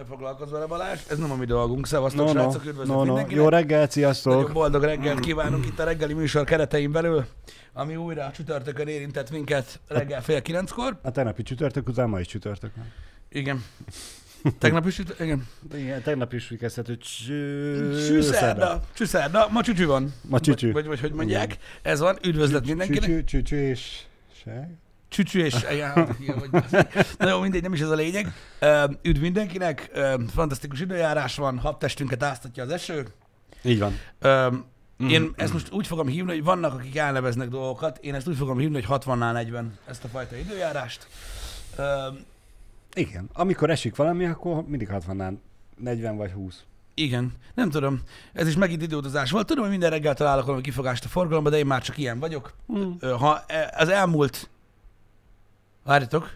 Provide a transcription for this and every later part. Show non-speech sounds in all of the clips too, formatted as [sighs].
Ne foglalkozz vele Balázs, ez nem a mi dolgunk. Szevasztok, No, no, srácok, üdvözlök no, no. Jó reggel, Nagyon sziasztok! boldog reggelt kívánunk itt a reggeli műsor keretein belül, ami újra a csütörtökön érintett minket reggel fél kilenckor. A tegnapi csütörtök után ma is csütörtök. Igen. Tegnap is csütörtök? Igen. Igen, tegnap is kezdhető Csüszerda. Csüszerda. Ma csücsű van. Ma csücsű. Vagy, vagy, vagy hogy mondják. Ez van. Üdvözlet mindenkinek. Csücsű, csücsű és se. Csücsű és... [laughs] Na jó, mindegy, nem is ez a lényeg. Üdv mindenkinek. Fantasztikus időjárás van. Habtestünket áztatja az eső. Így van. Mm. Én ezt most úgy fogom hívni, hogy vannak, akik elneveznek dolgokat, én ezt úgy fogom hívni, hogy 60-nál 40 ezt a fajta időjárást. Igen. Amikor esik valami, akkor mindig 60 40 vagy 20. igen, nem tudom, ez is megint időutazás volt. Tudom, hogy minden reggel találok valami kifogást a forgalomba, de én már csak ilyen vagyok. Mm. Ha e- az elmúlt... Várjatok.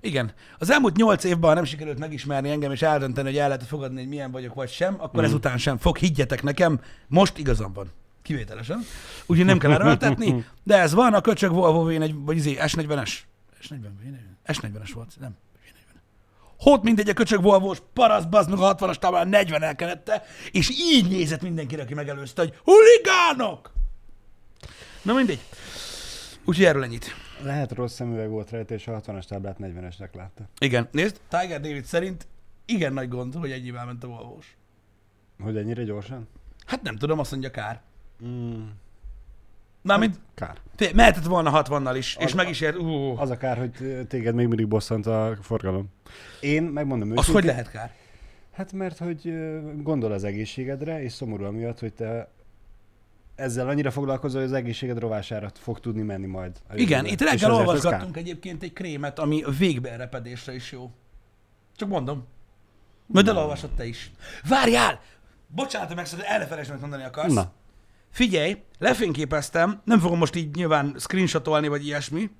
Igen. Az elmúlt nyolc évben, ha nem sikerült megismerni engem, és eldönteni, hogy el lehet fogadni, hogy milyen vagyok, vagy sem, akkor Mm. ezután sem fog, higgyetek nekem, most igazam van. Kivételesen. Úgyhogy nem kell erőltetni, de ez van, a köcsög Volvo V4, vagy izé, S40-es. S40, S40-es volt, nem. V40. Hót mindegy, a köcsög Volvo-s parasz, bazd meg a 60-as táblán 40 elkenette, és így nézett mindenkire, aki megelőzte, hogy huligánok! Na mindegy. Úgyhogy erről ennyit. Lehet rossz szemüveg volt rajta, és a 60-as táblát 40-esnek látta. Igen, nézd, Tiger David szerint igen nagy gond, hogy ennyivel ment a volvo Hogy ennyire gyorsan? Hát nem tudom, azt mondja kár. Mm. Mármint Kár. té- mehetett volna 60-nal is, és Az- meg is ért. Uh, Az a kár, hogy téged még mindig bosszant a forgalom. Én megmondom az őszintén. hogy lehet kár? Hát mert, hogy gondol az egészségedre, és szomorú amiatt, hogy te ezzel annyira foglalkozol, hogy az egészséged rovására fog tudni menni majd. Igen, itt reggel olvasgattunk egyébként egy krémet, ami a is jó. Csak mondom. Majd elolvasod te is. Várjál! Bocsánat, hogy megszólalt, el ne felejtsd, amit mondani akarsz. Na, Figyelj, lefényképeztem, nem fogom most így nyilván screenshotolni, vagy ilyesmi,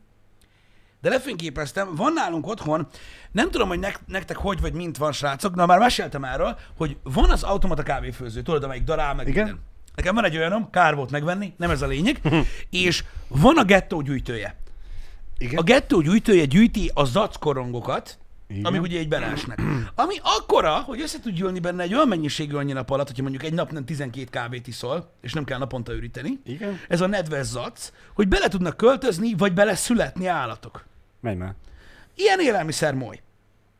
de lefényképeztem, van nálunk otthon, nem tudom, hogy nek- nektek hogy vagy mint van, srácok, de már meséltem erről, hogy van az automata kávéfőző, tudod, amelyik darál meg Igen. minden. Nekem van egy olyanom, kár volt megvenni, nem ez a lényeg, [laughs] és van a gettó gyűjtője. igen. A gettó gyűjtője gyűjti a zackorongokat, Igen. amik ugye így belásnak. [clears throat] Ami akkora, hogy össze tud gyűlni benne egy olyan mennyiségű annyi nap alatt, hogyha mondjuk egy nap nem 12 kávét iszol, és nem kell naponta üríteni. Igen. Ez a nedves zac, hogy bele tudnak költözni, vagy bele születni állatok. Menj már. Ilyen élelmiszer moly.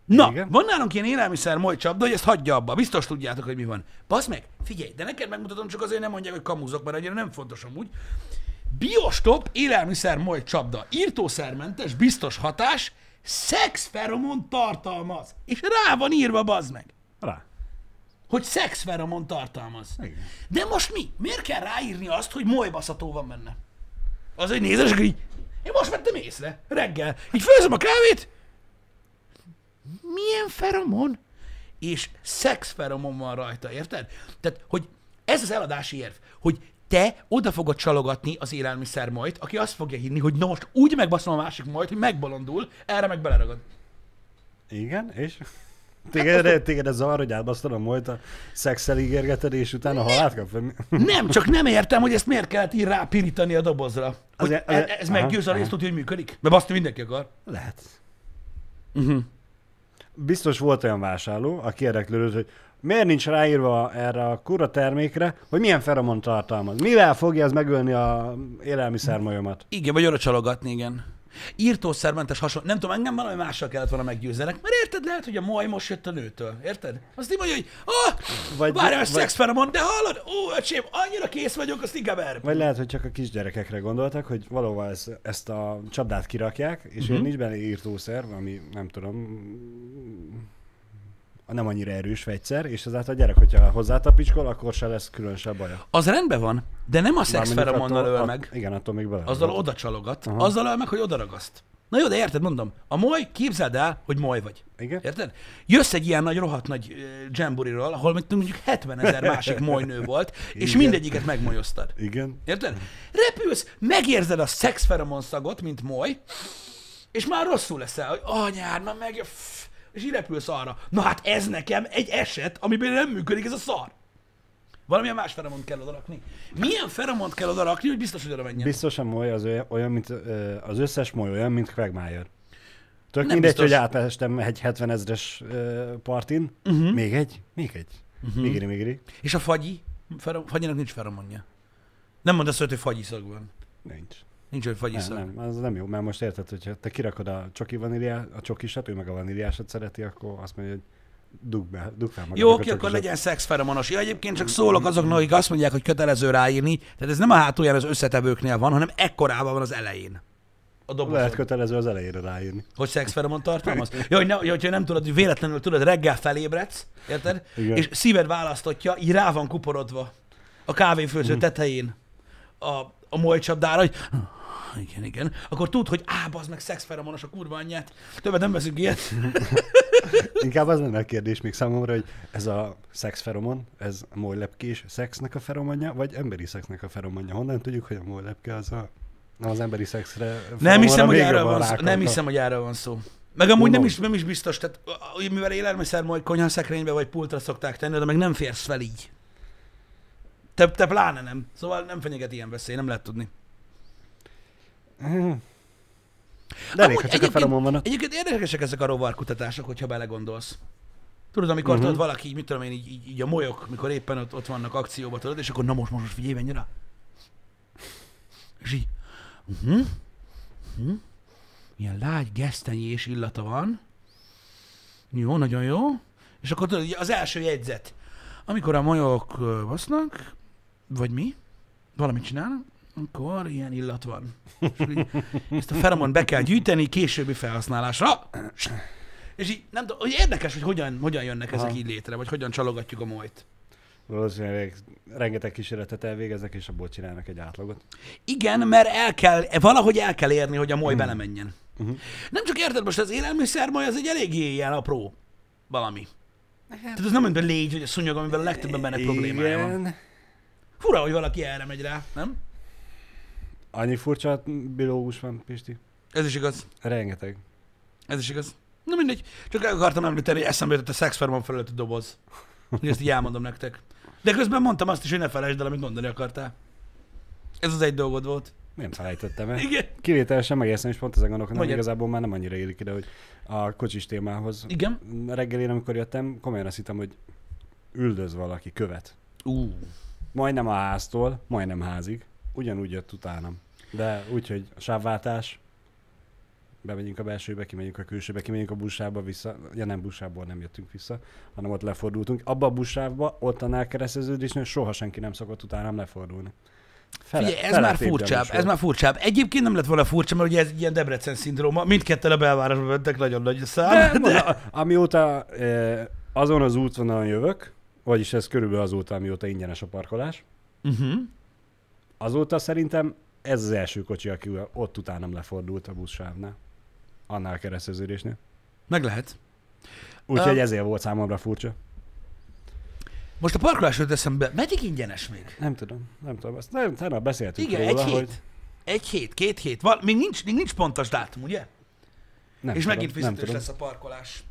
Na, Igen. van nálunk ilyen élelmiszer moly csapda, hogy ezt hagyja abba. Biztos tudjátok, hogy mi van. Basz meg, figyelj, de neked megmutatom, csak azért nem mondják, hogy kamuzok, mert annyira nem fontos amúgy. Biostop élelmiszer moly csapda. Írtószermentes, biztos hatás, szexferomon tartalmaz. És rá van írva, bazd meg, Rá. hogy szexferomon tartalmaz. Igen. De most mi? Miért kell ráírni azt, hogy molybaszató van benne? Az, hogy nézes, így, én most vettem észre, reggel. Így főzöm a kávét, milyen feromon? És szexferomon van rajta, érted? Tehát, hogy ez az eladási érv, hogy te oda fogod csalogatni az élelmiszer majd, aki azt fogja hinni, hogy na most úgy megbaszom a másik majd, hogy megbolondul, erre meg beleragad. Igen, és? Téged, téged ez zavar, hogy átbasztod a múlt a szexel ígérgeted, és utána halát kap? Nem, csak nem értem, hogy ezt miért kellett így rápirítani a dobozra. Hogy Azért- ez, azért- ez aha, meggyőz a részt, hogy működik? Mert azt mindenki akar. Lehet. Uh-huh. Biztos volt olyan vásárló, aki érdeklődött, hogy miért nincs ráírva erre a kura termékre, hogy milyen feromon tartalmaz. Mivel fogja ez megölni a élelmiszermolyomat? Igen, vagy oda csalogatni, igen. Írtószermentes hasonló. Nem tudom, engem valami mással kellett volna meggyőzzenek. Mert érted, lehet, hogy a moj most jött a nőtől. Érted? Azt így mondja, hogy ah, Vagy- a vagy- szexferomon, de hallod? Ó, öcsém, annyira kész vagyok, azt inkább erre. Vagy lehet, hogy csak a kisgyerekekre gondoltak, hogy valóban ez, ezt a csapdát kirakják, és uh-huh. nincs benne írtószer, ami nem tudom, a nem annyira erős fegyszer, és ezáltal a gyerek, hogyha hozzátapicskol, akkor se lesz különösebb baja. Az rendben van, de nem a szexferomonnal öl meg. Igen, attól még bele. Azzal oda csalogat. Aha. Azzal öl meg, hogy oda ragaszt. Na jó, de érted, mondom. A moly, képzeld el, hogy moly vagy. Igen? Érted? Jössz egy ilyen nagy, rohadt nagy uh, jamburiról, ahol mondjuk 70 ezer másik molynő volt, [laughs] és Igen. mindegyiket megmolyoztad. Igen. Érted? Repülsz, megérzed a szexferomon szagot, mint moly, és már rosszul leszel, hogy anyád, már meg... Pff, és így repülsz arra. Na hát ez nekem egy eset, amiben nem működik ez a szar. Valamilyen más feromont kell odarakni. Milyen feromont kell odarakni, hogy biztos, hogy oda menjen? Biztosan moly az olyan, olyan mint, az összes moly olyan, mint Quagmire. Tök Nem mindegy, biztos. hogy átestem egy 70 ezres partin. Uh-huh. Még egy? Még egy? Uh-huh. Migri, migri. És a fagyi? Ferom... Fagyinak nincs feromonja. Nem mondasz, hogy fagyiszag van. Nincs. Nincs, hogy fagyiszag. Nem, nem, az nem jó, mert most érted, hogyha te kirakod a csoki vaníliá, a csokisat, ő meg a vaníliásat szereti, akkor azt mondja, hogy dugd, be, dugd fel Jó, oké, akkor legyen szexferomonos. Ja, egyébként csak szólok azoknak, akik azt mondják, hogy kötelező ráírni. Tehát ez nem a hátulján az összetevőknél van, hanem ekkorában van az elején. A dobozon. Lehet kötelező az elejére ráírni. Hogy szexferomon tartalmaz? Ja, hogy, ne, hogyha nem tudod, hogy véletlenül tudod, reggel felébredsz, érted? Igen. És szíved választotja, így rá van kuporodva a kávéfőző Mhm. tetején a, a molycsapdára, hogy igen, igen, akkor tud, hogy á, bazd meg szexferomonos a kurva anyját. Többet nem veszünk ilyet. [laughs] Inkább az lenne a kérdés még számomra, hogy ez a szexferomon, ez a molylepkés szexnek a feromonja, vagy emberi szexnek a feromonja? Honnan tudjuk, hogy a molylepke az a nem az emberi szexre Nem hiszem, hogy erről van szó. Nem hiszem, hogy erről van szó. Meg amúgy nem Gondolom. is, nem is biztos, tehát mivel élelmiszer majd konyhaszekrénybe vagy pultra szokták tenni, de meg nem férsz fel így. Te, te pláne nem. Szóval nem fenyeget ilyen veszély, nem lehet tudni. De elég, ha csak a feromon van. ott. Egyébként érdekesek ezek a rovarkutatások, hogyha belegondolsz. Tudod, amikor uh-huh. tudod, valaki, így, mit tudom én, így, így, így a molyok, mikor éppen ott, ott vannak akcióban, tudod, és akkor na most, most, most figyelj, menj rá. És így, uh-huh, uh-huh. ilyen lágy gesztenyés illata van. Jó, nagyon jó. És akkor tudod, az első jegyzet. Amikor a molyok basznak, vagy mi, valamit csinálnak, akkor ilyen illat van. Ezt a feromon be kell gyűjteni későbbi felhasználásra. És így nem tudom, hogy érdekes, hogy hogyan, hogyan jönnek ezek Aha. így létre, vagy hogyan csalogatjuk a molyt. Valószínűleg rengeteg kísérletet elvégeznek, és abból csinálnak egy átlagot. Igen, mert el kell, valahogy el kell érni, hogy a moly Hmm. belemenjen. Uh-huh. Nem csak érted, most az élelmiszer moly az egy eléggé ilyen apró valami. Tehát ez nem mint a légy, vagy a szúnyog, amivel a legtöbb embernek problémája van. Fura, hogy valaki erre megy rá, nem? Annyi furcsa bilógus van, Pisti. Ez is igaz. Rengeteg. Ez is igaz. Na mindegy, csak el akartam említeni, hogy eszembe jutott a szexfermon felett a doboz. Hogy ezt így elmondom nektek. De közben mondtam azt is, hogy ne felejtsd el, amit mondani akartál. Ez az egy dolgod volt. Nem felejtettem el. Igen. Kivételesen megérszem, és pont ezen gondolkodom, hogy igazából már nem annyira érik ide, hogy a kocsis témához. Igen. Reggelén, amikor jöttem, komolyan azt hittem, hogy üldöz valaki, követ. Ú. Majdnem a háztól, majdnem házig. Ugyanúgy jött utánam. De úgy, hogy a sávváltás, bemegyünk a belsőbe, kimegyünk a külsőbe, kimegyünk a buszába vissza. Ja nem, buszából nem jöttünk vissza, hanem ott lefordultunk. Abba a buszsávba, ott a kereszteződésnél soha senki nem szokott utánam lefordulni. Fele, Figyelj, ez már furcsább, ez már furcsább. Egyébként nem lett volna furcsa, mert ugye ez ilyen Debrecen szindróma. Mindketten a belvárosba mentek, nagyon nagy a De, szám. de... Amióta eh, azon az útvonalon jövök, vagyis ez körülbelül azóta, amióta ingyenes a parkolás, Uh-huh. azóta szerintem ez az első kocsi, aki ott utánam lefordult a buszsávnál. Annál a kereszteződésnél. Meg lehet. Úgyhogy Öm. ezért volt számomra furcsa. Most a parkolás jut eszembe. Meddig ingyenes még? Nem tudom, nem tudom. Azt nem, tegnap beszéltünk Igen, róla, egy hét. hogy Egy hét, két hét. Val- még, nincs, még nincs pontos dátum, ugye? nem És tudom, megint fizetős lesz a parkolás.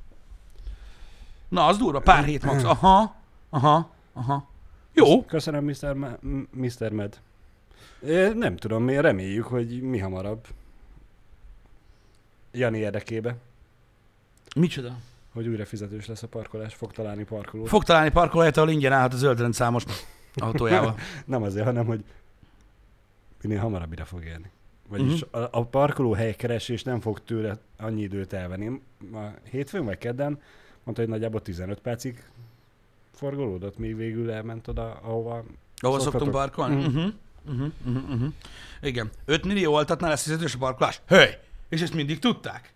Na, az durva, pár hét max. [clears throat] Aha, aha, aha. Jó. Köszönöm, Mr. Ma- Mr. Med. É, Nem tudom, mi reméljük, hogy mi hamarabb. Jani érdekébe, Micsoda? hogy újra fizetős lesz a parkolás, fog találni parkolót. Fog találni parkolóhelyet, ahol ingyen állhat a zöldrendszámos autójával. [laughs] Nem azért, hanem hogy minél hamarabb ide fog érni. Vagyis uh-huh. a, a parkoló helykeresés nem fog tőle annyi időt elvenni. A hétfőn vagy kedden mondta, hogy nagyjából 15 percig forgolódott, míg végül elment oda, ahova Szoktatok. szoktunk parkolni? Uh-huh. Uh-huh. Uh-huh. Uh-huh. Igen. 5 millió oltatnál lesz fizetős a parkolás? Hely! És ezt mindig tudták?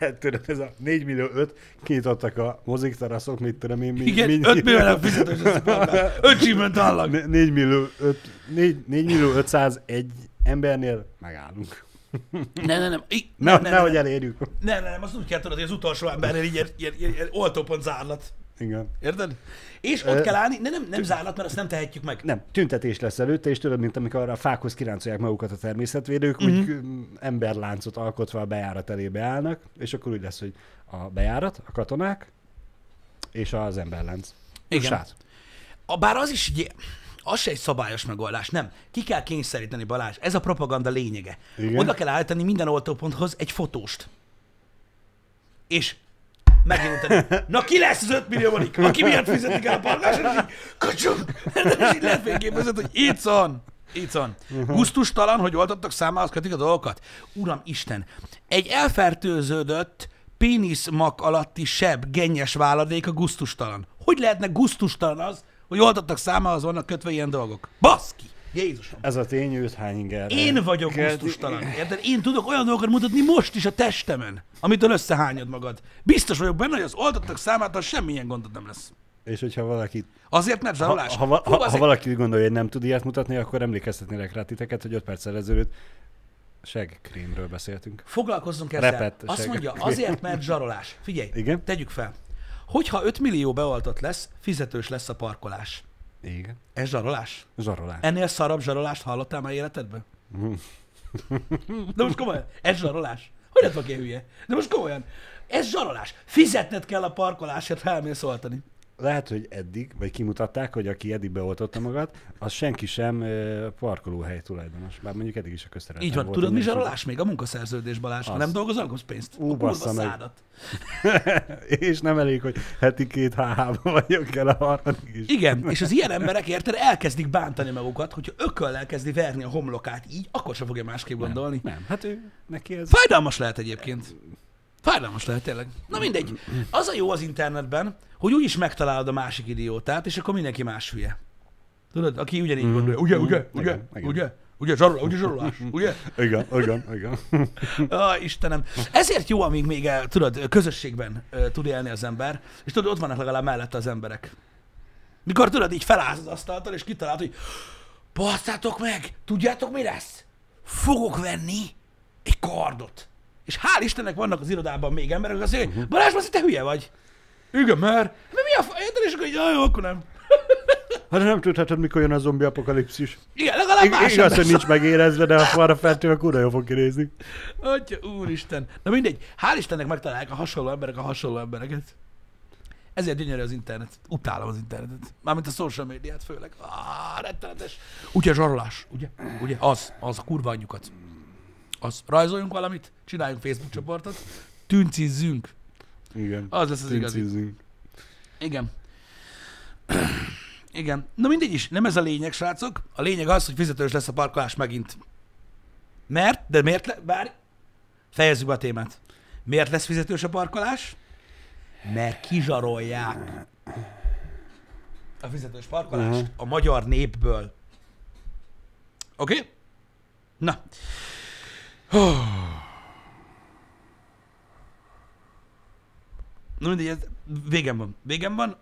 Hát tudod, ez a 4 millió 5, kinyitottak a mozikteraszok, mit tudom én, mi, Igen, mi, 5 millió nem fizetős a parkolás. Achievement unlock. 4 millió 5, 4, 4 millió 501 embernél megállunk. Ne, ne, nem. I- Ne, nem, ne, ne, nehogy ne, elérjük. ne, ne, nem, azt úgy kell tudod, hogy az utolsó embernél így ilyen, ilyen, ilyen oltópont zárlat. Igen. Érted? És ott Ö, kell állni, de nem, nem zárlat, mert azt nem tehetjük meg. Nem, tüntetés lesz előtte, és tudod, mint amikor a fákhoz kiráncolják magukat a természetvédők, Mhm. úgy emberláncot alkotva a bejárat elébe állnak, és akkor úgy lesz, hogy a bejárat, a katonák, és az emberlánc. Igen. Sát. A, bár az is, ugye, Az se egy szabályos megoldás, nem. Ki kell kényszeríteni Balázs. Ez a propaganda lényege. Igen. Oda kell állítani minden oltóponthoz egy fotóst. És megjelenteni. Na ki lesz az 5 millió manik? Aki [laughs] miatt fizetik el a parkásra? És így, Kacsog! És így lefényképezett, hogy itt van. Itt van. Gusztustalan, hogy oltottak számához kötik a dolgokat. Uram Isten, egy elfertőződött péniszmak alatti seb, gennyes váladék a gusztustalan. Hogy lehetne gusztustalan az, hogy oltottak számához vannak kötve ilyen dolgok? Baszki! Jézusom! Ez a tény, őt hány ingerre. Én vagyok gusztustalan. Érted? Én tudok olyan dolgokat mutatni most is a testemen, amitől összehányod magad. Biztos vagyok benne, hogy az oltottak számától semmilyen gondod nem lesz. És hogyha valaki, Azért, mert ha, zsarolás. ha, ha, ha, azért- ha valaki úgy gondolja, hogy nem tud ilyet mutatni, akkor emlékeztetnélek rá titeket, hogy 5 perccel ezelőtt seggkrémről beszéltünk. Foglalkozzunk ezzel. Repett Azt mondja, azért, mert zsarolás. Figyelj, Igen? tegyük fel. Hogyha 5 millió beoltott lesz, fizetős lesz a parkolás. Igen. Ez zsarolás? Zsarolás. Ennél szarabb zsarolást hallottál már életedben? [laughs] De most komolyan, ez zsarolás. Hogy lett valaki hülye? De most komolyan, ez zsarolás. Fizetned kell a parkolásért, ha elmész oltani. Lehet, hogy eddig, vagy kimutatták, hogy aki eddig beoltotta magad, az senki sem parkolóhely tulajdonos. Bár mondjuk eddig is a közterületen Így van. volt, Tudod, mi zsarolás még? A munkaszerződés, Balázs. Ha nem dolgozol, kapsz pénzt. Ú, A kurva bassza meg. szádat. [laughs] És nem elég, hogy heti két HH-ban vagyok el a harmadik is. Igen, és az ilyen emberek, érted, elkezdik bántani magukat, hogyha ököl elkezdi verni a homlokát így, akkor sem fogja másképp gondolni. Nem, hát ő, neki ez... Fájdalmas lehet egyébként. Fájdalmas lehet tényleg. Na mindegy. Az a jó az internetben, hogy úgyis megtalálod a másik idiótát, és akkor mindenki más hülye. Tudod, aki ugyanígy Mhm. gondolja, ugye, ugye, Mhm. ugye, Igen, igen. ugye, ugye, zsarolás, ugye, zsarolás, ugye? Igen, igen, igen. [laughs] Ó, Istenem. Ezért jó, amíg még, eh, tudod, közösségben eh, tud élni az ember, és tudod, ott vannak legalább mellette az emberek. Mikor tudod, így felállsz az asztaltól, és kitalálod, hogy basszátok meg, tudjátok mi lesz? Fogok venni egy kardot. És hál' Istennek vannak az irodában még emberek, akik azt mondják, hogy Balázs, te hülye vagy. Igen, mert, mert mi a fa... És akkor így, "Jaj, jó, akkor nem. [laughs] Hát nem tudhatod, mikor jön a zombi apokalipszis. Igen, legalább Ig- más igaz, ember hogy nincs megérezve, de ha arra feltéve, kurva jó fog kinézni. Atya, úristen. Na mindegy, hál' Istennek megtalálják a hasonló emberek a hasonló embereket. Ezért gyönyörű az internet. Utálom az internetet. Mármint a social médiát főleg. Ah, rettenetes. Ugye zsarolás, ugye? Ugye? Az, az a kurva anyjukat. Az. Rajzoljunk valamit, csináljunk Facebook csoportot, tüncizzünk. Igen. Az lesz az igazi. Igen. [clears throat] Igen. Na mindegy is, nem ez a lényeg, srácok. A lényeg az, hogy fizetős lesz a parkolás megint. Mert? De miért? Le... Bár fejezzük be a témát. Miért lesz fizetős a parkolás? Mert kizsarolják a fizetős parkolást Mhm. a magyar népből. Oké? Okay? Na. Na mindegy, ez végem van. Végem van.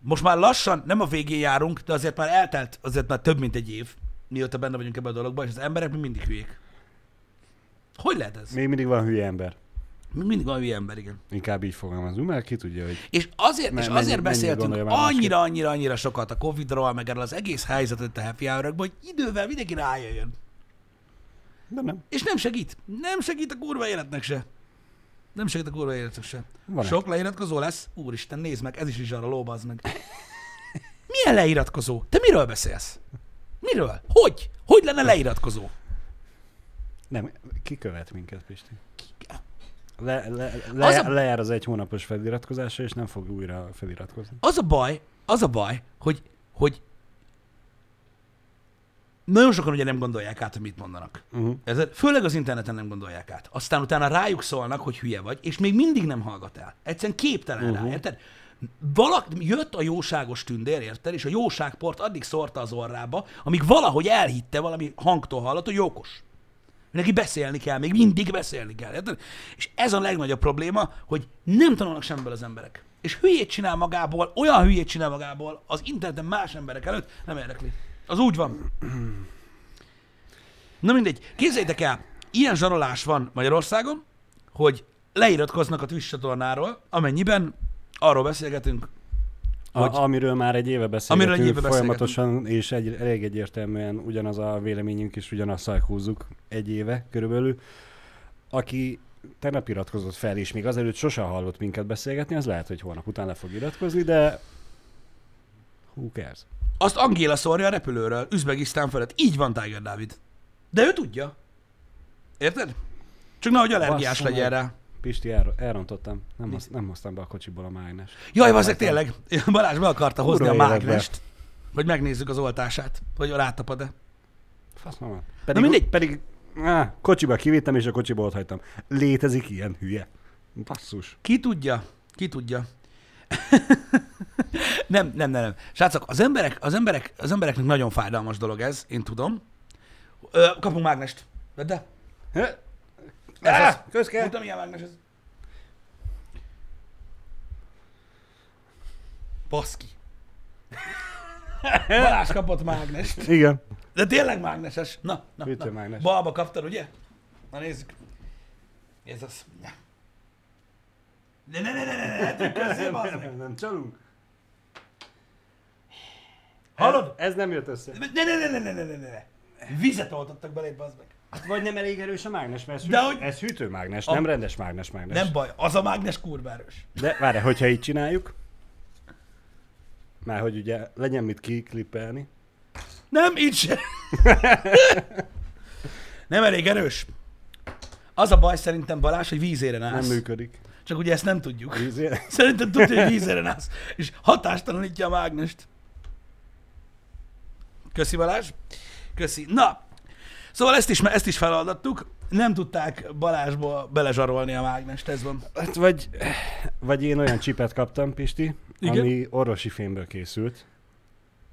Most már lassan, nem a végén járunk, de azért már eltelt, azért már több mint egy év, mióta benne vagyunk ebben a dologban, és az emberek még mindig hülyék. Hogy lehet ez? Még mindig van hülye ember. Még mindig van hülye ember, igen. Inkább így fogalmazunk, mert ki tudja, hogy És azért, és mennyi- azért beszéltünk másképp. annyira, annyira, annyira sokat a Covid-ról, meg erről az egész helyzetet a happy hour hogy idővel mindenki rájöjjön. De nem. És nem segít. Nem segít a kurva életnek se. Nem segít a kurva életnek se. Van Sok leiratkozó lesz? Úristen, nézd meg, ez is is arra lóbaz meg. [laughs] Milyen leiratkozó? Te miről beszélsz? Miről? Hogy? Hogy lenne leiratkozó? Nem, ki követ minket, Pisti? Le, le, Az le, a- lejár az egy hónapos feliratkozása, és nem fog újra feliratkozni. Az a baj, az a baj, hogy, hogy nagyon sokan ugye nem gondolják át, hogy mit mondanak. Uh-huh. Ez, főleg az interneten nem gondolják át. Aztán utána rájuk szólnak, hogy hülye vagy, és még mindig nem hallgat el. Egyszerűen képtelen uh-huh. rá, érted? Valak, jött a jóságos tündér, érted? És a jóságport addig szórta az orrába, amíg valahogy elhitte, valami hangtól hallott, hogy jókos. Neki beszélni kell, még mindig beszélni kell. Érted? És ez a legnagyobb probléma, hogy nem tanulnak semmiből az emberek. És hülyét csinál magából, olyan hülyét csinál magából az interneten más emberek előtt, nem érdekli. Az úgy van. Na mindegy, képzeljétek el, ilyen zsarolás van Magyarországon, hogy leiratkoznak a Twitch csatornáról, amennyiben arról beszélgetünk, Hogy... A, amiről már egy éve beszélgetünk, Amiről egy éve folyamatosan, és egy, elég egyértelműen ugyanaz a véleményünk, és ugyanazt szajkózzuk egy éve körülbelül. Aki tegnap iratkozott fel, és még azelőtt sosem hallott minket beszélgetni, az lehet, hogy holnap után le fog iratkozni, de who cares? Azt Angéla szórja a repülőről, Üzbegisztán felett. Így van, Tiger Dávid. De ő tudja. Érted? Csak nehogy allergiás Bassza legyen rá. Pisti, el, elrontottam. Nem, hoz, nem hoztam be a kocsiból a mágnes. Jaj, azek tényleg. [laughs] Balázs be akarta hozni Kurva a mágnest, hogy megnézzük az oltását, hogy rátapad-e. Fasz van. Pedig, mindegy. Pedig á, kocsiba kivittem, és a kocsiba ott hagytam. Létezik ilyen hülye. Basszus. Ki tudja? Ki tudja? [laughs] nem, nem, nem, nem. Srácok, az emberek, az, emberek, az embereknek nagyon fájdalmas dolog ez, én tudom. Ö, kapunk mágnest. Vedd el. Ez az. Közke! Tudtam, milyen mágnes ez. Baszki. Balázs kapott mágnest. Igen. De tényleg mágneses. Na, na, na. Hűtőmágnes. Balba kaptad, ugye? Na nézzük. Ez az. Na. Ne, ne, ne, ne, ne, ne, tükközzél, bazd meg! Nem csalunk. Hallod? Ez nem jött össze. Ne, ne, ne, ne, ne, ne, ne, ne. Vizet oltottak bele, bazd meg. Vagy nem elég erős a mágnes, mert ez, De hű, hogy- ez hűtőmágnes, a... nem rendes mágnes mágnes. Nem baj, az a mágnes kurva erős. De várj, hogyha így csináljuk, már hogy ugye legyen mit kiklipelni. Nem, így se. Nem elég erős. Az a baj szerintem Balázs, hogy vízére Nem működik. Csak ugye ezt nem tudjuk. Vízé- [laughs] Szerintem tudja, hogy vízére állsz. És hatástalanítja a mágnest. Köszi Balázs. Köszi. Na, szóval ezt is, ezt is feloldattuk. Nem tudták Balázsba belezsarolni a mágnest, ez van. Hát vagy, vagy én olyan csipet kaptam, Pisti, Igen? ami orvosi fémből készült.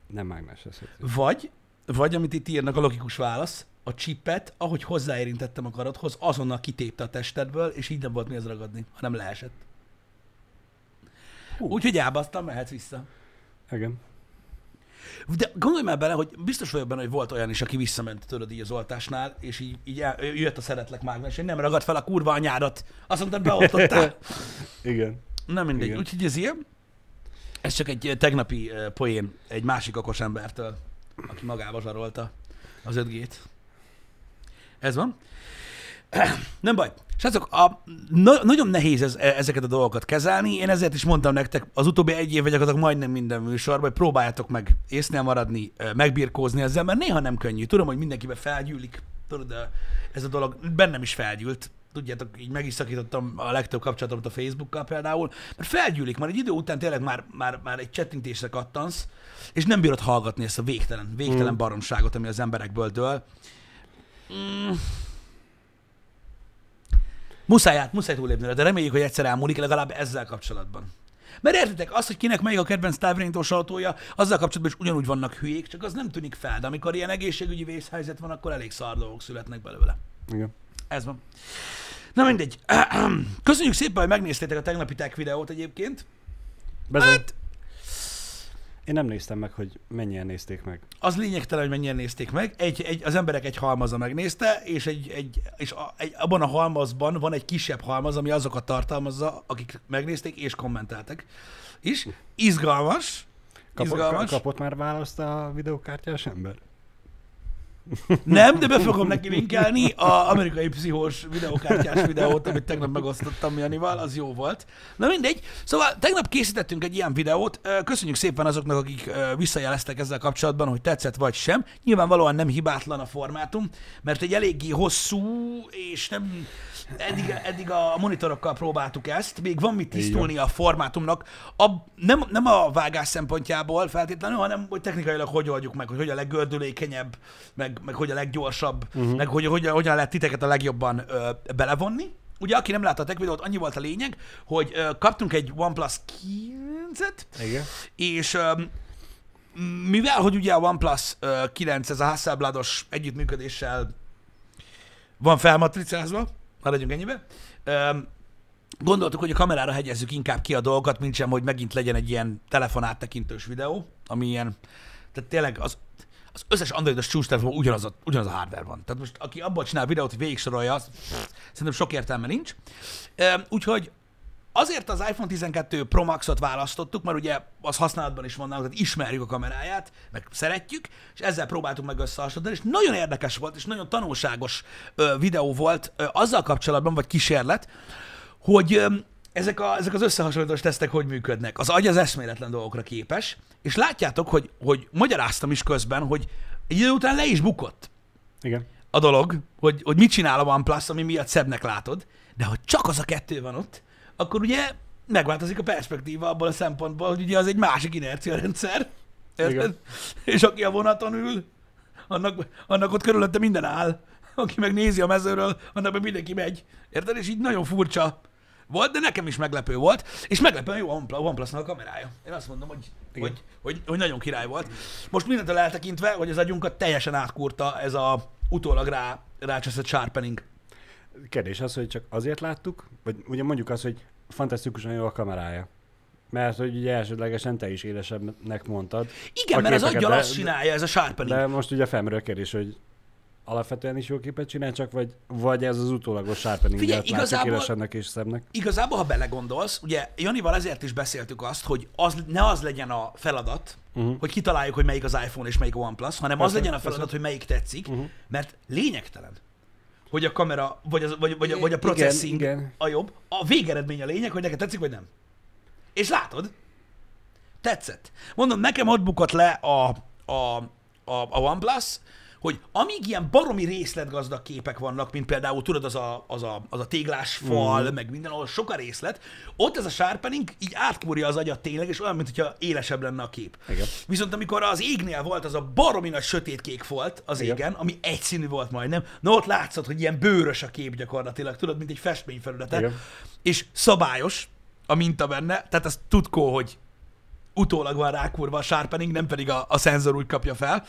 Nem mágnesezhető. Vagy, vagy amit itt írnak a logikus válasz, a csipet, ahogy hozzáérintettem a karodhoz, azonnal kitépte a testedből, és így nem volt mihez ragadni, hanem leesett. Úgyhogy elbasztam, mehetsz vissza. Igen. De gondolj már bele, hogy biztos vagyok benne, hogy volt olyan is, aki visszament tőled így az oltásnál, és így, így el, jött a szeretlek mágnes, és nem ragadt fel a kurva anyádat. Azt mondtad, beoltottál. [laughs] Igen. Nem mindegy. Igen. Úgyhogy ez ilyen. Ez csak egy eh, tegnapi eh, poén egy másik okos embertől, aki magába zsarolta az 5G-t. Ez van. [clears throat] Nem baj. Srácok, a, na, nagyon nehéz ez, ezeket a dolgokat kezelni. Én ezért is mondtam nektek, az utóbbi egy év gyakorlatilag majdnem minden műsorban, hogy próbáljátok meg észnél maradni, ö, megbirkózni ezzel, mert néha nem könnyű. Tudom, hogy mindenkibe felgyűlik, tudod, ez a dolog bennem is felgyűlt. Tudjátok, így meg is szakítottam a legtöbb kapcsolatomat a Facebookkal például, mert felgyűlik, már egy idő után tényleg már, már, már egy csettintésre kattansz, és nem bírod hallgatni ezt a végtelen, végtelen Mm. baromságot, ami az emberekből dől. Mm. Muszáj át, muszáj túlépni rá, de reméljük, hogy egyszer elmúlik legalább ezzel kapcsolatban. Mert értitek, az, hogy kinek melyik a kedvenc távirányítós autója, azzal kapcsolatban is ugyanúgy vannak hülyék, csak az nem tűnik fel, de amikor ilyen egészségügyi vészhelyzet van, akkor elég szar dolgok születnek belőle. Igen. Ez van. Na mindegy. [clears throat] Köszönjük szépen, hogy megnéztétek a tegnapi tech videót egyébként. Bezony. Hát, Én nem néztem meg, hogy mennyien nézték meg. az lényegtelen, hogy mennyien nézték meg. Egy, egy, az emberek egy halmaza megnézte, és, egy, egy, és a, egy, abban a halmazban van egy kisebb halmaz, ami azokat tartalmazza, akik megnézték és kommenteltek. És izgalmas. Kapott, izgalmas. kapott már választ a videókártyás ember? Nem, de be fogom neki linkelni a amerikai pszichós videókártyás videót, amit tegnap megosztottam Janival, az jó volt. Na mindegy. Szóval tegnap készítettünk egy ilyen videót. Köszönjük szépen azoknak, akik visszajeleztek ezzel kapcsolatban, hogy tetszett vagy sem. Nyilvánvalóan nem hibátlan a formátum, mert egy eléggé hosszú, és nem eddig, eddig a monitorokkal próbáltuk ezt, még van mit tisztulni a formátumnak, a, nem, nem a vágás szempontjából feltétlenül, hanem hogy technikailag hogy oldjuk meg, hogy hogy a leggördülékenyebb, meg, meg hogy a leggyorsabb, uh-huh. meg hogy, hogy hogyan lehet titeket a legjobban ö, belevonni. Ugye, aki nem látta a tech videót, annyi volt a lényeg, hogy ö, kaptunk egy OnePlus 9-et, Igen. és öm, mivel, hogy ugye a OnePlus ö, 9 ez a Hasselblados együttműködéssel van felmatricázva, maradjunk ennyibe, öm, gondoltuk, hogy a kamerára hegyezzük inkább ki a dolgokat, mint sem, hogy megint legyen egy ilyen telefonáttekintős videó, ami ilyen, tehát tényleg az, az összes androidos csúcstelefon ugyanaz a, ugyanaz a hardware van. Tehát most aki abban csinál videót, hogy végig sorolja, azt, szerintem sok értelme nincs. Úgyhogy Azért az iPhone 12 Pro Max-ot választottuk, mert ugye az használatban is van tehát ismerjük a kameráját, meg szeretjük, és ezzel próbáltuk meg összehasonlítani, és nagyon érdekes volt, és nagyon tanulságos videó volt ö, azzal kapcsolatban, vagy kísérlet, hogy ezek, a, ezek az összehasonlítós tesztek hogy működnek. Az agy az eszméletlen dolgokra képes, és látjátok, hogy, hogy magyaráztam is közben, hogy egy idő után le is bukott Igen. a dolog, hogy, hogy mit csinál a OnePlus, ami miatt szebbnek látod, de hogy csak az a kettő van ott, akkor ugye megváltozik a perspektíva abból a szempontból, hogy ugye az egy másik inercia rendszer. És aki a vonaton ül, annak, annak ott körülötte minden áll, aki meg nézi a mezőről, annak meg mindenki megy, érted? És így nagyon furcsa volt, de nekem is meglepő volt, és meglepően jó a OnePlus- OnePlus-nak a kamerája. Én azt mondom, hogy, Igen. hogy, hogy, hogy nagyon király volt. Most mindentől eltekintve, hogy az agyunkat teljesen átkurta ez a utólag rá, rácseszett sharpening. Kérdés az, hogy csak azért láttuk, vagy ugye mondjuk azt, hogy fantasztikusan jó a kamerája. Mert hogy ugye elsődlegesen te is élesebbnek mondtad. Igen, mert az aggyal de- azt csinálja, ez a sharpening. De most ugye felmerül a kérdés, hogy alapvetően is jó képet csinál, csak vagy, vagy ez az utólagos sharpening Figyelj, igazából- élesebbnek és szebbnek. Igazából, ha belegondolsz, ugye Janival ezért is beszéltük azt, hogy az, ne az legyen a feladat, Uh-huh. hogy kitaláljuk, hogy melyik az iPhone és melyik a OnePlus, hanem az Persze, legyen a persze. feladat, hogy melyik tetszik, Uh-huh. mert lényegtelen, hogy a kamera, vagy, az, vagy, vagy, a, vagy a Igen, processing igen. a jobb. A végeredmény a lényeg, hogy neked tetszik, vagy nem. És látod, tetszett. Mondom, nekem ott bukott le a, a, a, a OnePlus, hogy amíg ilyen baromi részletgazdag képek vannak, mint például tudod, az a, az a, az a téglás fal, mm. meg minden, ahol sok a részlet, ott ez a sharpening így átkúrja az agyat tényleg, és olyan, mintha élesebb lenne a kép. Igen. Viszont amikor az égnél volt az a baromi nagy sötétkék volt az Igen. égen, ami egyszínű volt majdnem, na ott látszott, hogy ilyen bőrös a kép gyakorlatilag, tudod, mint egy festményfelülete, Igen. és szabályos a minta benne, tehát az tudkó, hogy utólag van rákurva a sharpening, nem pedig a, a szenzor úgy kapja fel.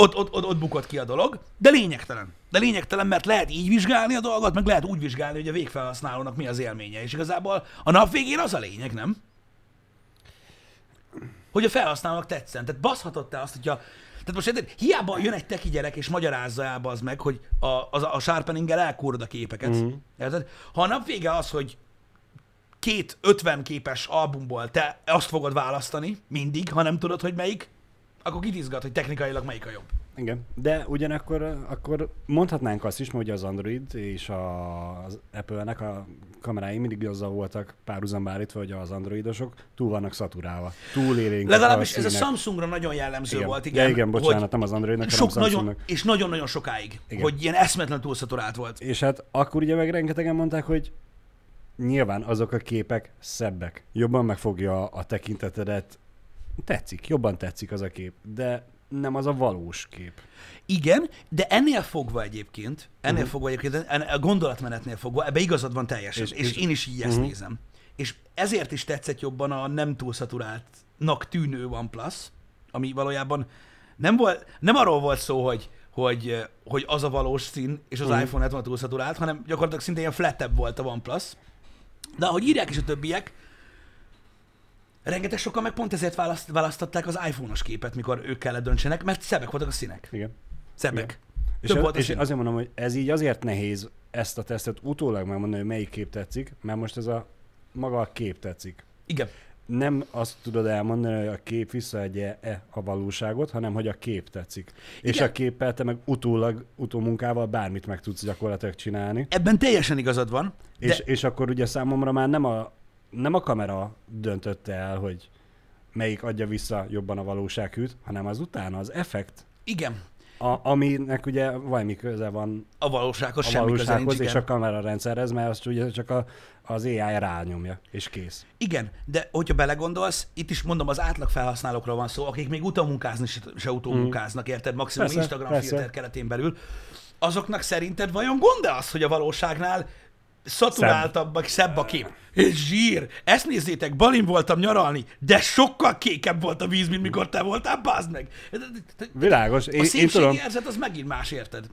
Ott, ott, ott, ott bukott ki a dolog, de lényegtelen. De lényegtelen, mert lehet így vizsgálni a dolgot, meg lehet úgy vizsgálni, hogy a végfelhasználónak mi az élménye. És igazából a nap végén az a lényeg, nem? Hogy a felhasználónak tetszen. Tehát baszhatod te azt, hogyha... Tehát most érted, hiába jön egy teki gyerek és magyarázza el az meg, hogy a, az, a sharpeninggel elkúrod a képeket. Mm. Érted? Ha a nap vége az, hogy két 50 képes albumból te azt fogod választani mindig, ha nem tudod, hogy melyik, akkor kitizgat, hogy technikailag melyik a jobb. Igen, de ugyanakkor akkor mondhatnánk azt is, hogy az Android és a, az Apple-nek a kamerái mindig azzal voltak párhuzamba állítva, hogy az androidosok túl vannak szaturálva. Túl élénk. Legalábbis ez a Samsungra nagyon jellemző igen. volt, igen. Ja, igen, bocsánat, nem az Androidnak, sok hanem nagyon, és nagyon-nagyon sokáig, Igen. hogy ilyen eszmetlen túlszaturált volt. És hát akkor ugye meg rengetegen mondták, hogy nyilván azok a képek szebbek. Jobban megfogja a tekintetedet. Tetszik, jobban tetszik az a kép, de nem az a valós kép. Igen, de ennél fogva egyébként, ennél Mhm. uh-huh. fogva egyébként, a gondolatmenetnél fogva, ebbe igazad van teljesen, és, És- és, én is így ezt Mhm. nézem. És ezért is tetszett jobban a nem túlszaturáltnak tűnő OnePlus, ami valójában nem, volt, nem arról volt szó, hogy, hogy, hogy az a valós szín, és az Mhm. uh-huh. iPhone lett volna túlszaturált, hanem gyakorlatilag szinte ilyen flattebb volt a OnePlus. De ahogy írják is a többiek, rengeteg sokan meg pont ezért választ, választották az iPhone-os képet, mikor ők kellett döntsenek, mert szebbek voltak a színek. Igen. Szebbek. Igen. És, Több a, volt a és szín. azért mondom, hogy ez így azért nehéz ezt a tesztet utólag megmondani, hogy melyik kép tetszik, mert most ez a maga a kép tetszik. Igen. Nem azt tudod elmondani, hogy a kép visszaadja-e a valóságot, hanem hogy a kép tetszik. És Igen. a képpel te meg utólag, utómunkával bármit meg tudsz gyakorlatilag csinálni. Ebben teljesen igazad van, de És, és akkor ugye számomra már nem a, nem a kamera döntötte el, hogy melyik adja vissza jobban a valósághűt, hanem az utána az effekt, igen, a, aminek ugye valami köze van a valósághoz a semmi köze nincs, valósághoz és igen. a kamerarendszerhez, mert azt ugye csak a, az AI rányomja, és kész. Igen, de hogyha belegondolsz, itt is mondom, az átlag felhasználókról van szó, akik még utómunkázni se, se utómunkáznak, érted? Maximum Persze, Instagram persze. filter keretén belül. Azoknak szerinted vajon gond az, hogy a valóságnál szaturáltabb, vagy szebb a kép? És zsír! Ezt nézzétek, Balin voltam nyaralni, de sokkal kékebb volt a víz, mint mikor te voltál, bazd meg! Világos, A én, én szépségi tudom. érzet az megint más, érted?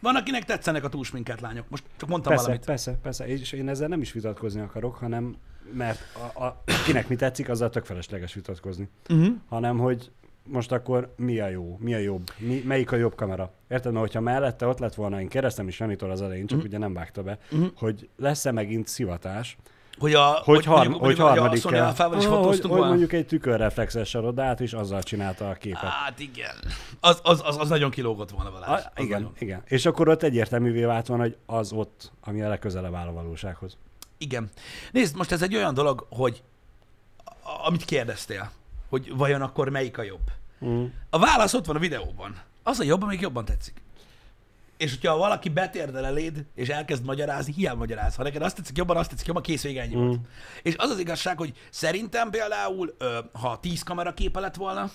Van, akinek tetszenek a túlsminket lányok. Most csak mondtam Persze, valamit. persze, persze, és én ezzel nem is vitatkozni akarok, hanem mert a, a, kinek mi tetszik, azzal tök felesleges vitatkozni. Uh-huh. hanem hogy most akkor mi a jó, mi a jobb, mi, melyik a jobb kamera. Érted, mert hogyha mellette ott lett volna, én keresztem is Janitól az elején, csak Mhm. ugye nem vágta be, Mhm. hogy lesz-e megint szivatás, Hogy, a, hogy, hogy, har- mondjuk, hogy hogy a harmadik Sony Alpha-val is Ah, hogy, hogy mondjuk egy tükörreflexes sarod át, és azzal csinálta a képet. Hát igen. Az, az, az, az nagyon kilógott volna Balázs. A, igen, nagyon. igen. És akkor ott egyértelművé vált van, hogy az ott, ami a legközelebb áll a valósághoz. Igen. Nézd, most ez egy olyan dolog, hogy amit kérdeztél, hogy vajon akkor melyik a jobb. Mm. A válasz ott van a videóban. Az a jobb, amelyik jobban tetszik. És hogyha valaki betérdel eléd, és elkezd magyarázni, hiába magyaráz. Ha neked azt tetszik jobban, azt tetszik jobban, kész vége ennyi volt. És az az igazság, hogy szerintem például, ha 10 kamera képe lett volna,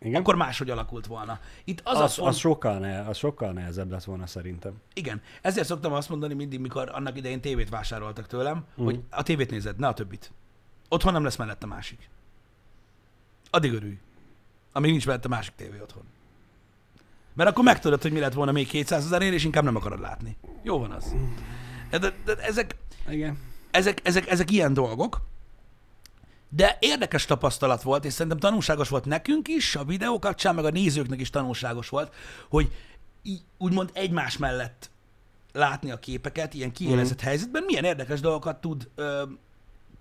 Igen? akkor máshogy alakult volna. Itt az, az, a az, font... az, sokkal ne, az sokkal nehezebb lett volna szerintem. Igen, ezért szoktam azt mondani mindig, mikor annak idején tévét vásároltak tőlem, Mhm. hogy a tévét nézed, ne a többit. Otthon nem lesz mellette másik. Addig örülj, amíg nincs mellette másik tévé otthon. Mert akkor megtudod, hogy mi lett volna még 200 ezerért, és inkább nem akarod látni. Jó van az. De, de, de ezek, Igen. ezek, ezek, ezek ilyen dolgok, de érdekes tapasztalat volt, és szerintem tanulságos volt nekünk is, a videó kapcsán, meg a nézőknek is tanulságos volt, hogy í- úgymond egymás mellett látni a képeket ilyen kiélezett mm. helyzetben, milyen érdekes dolgokat tud, ö,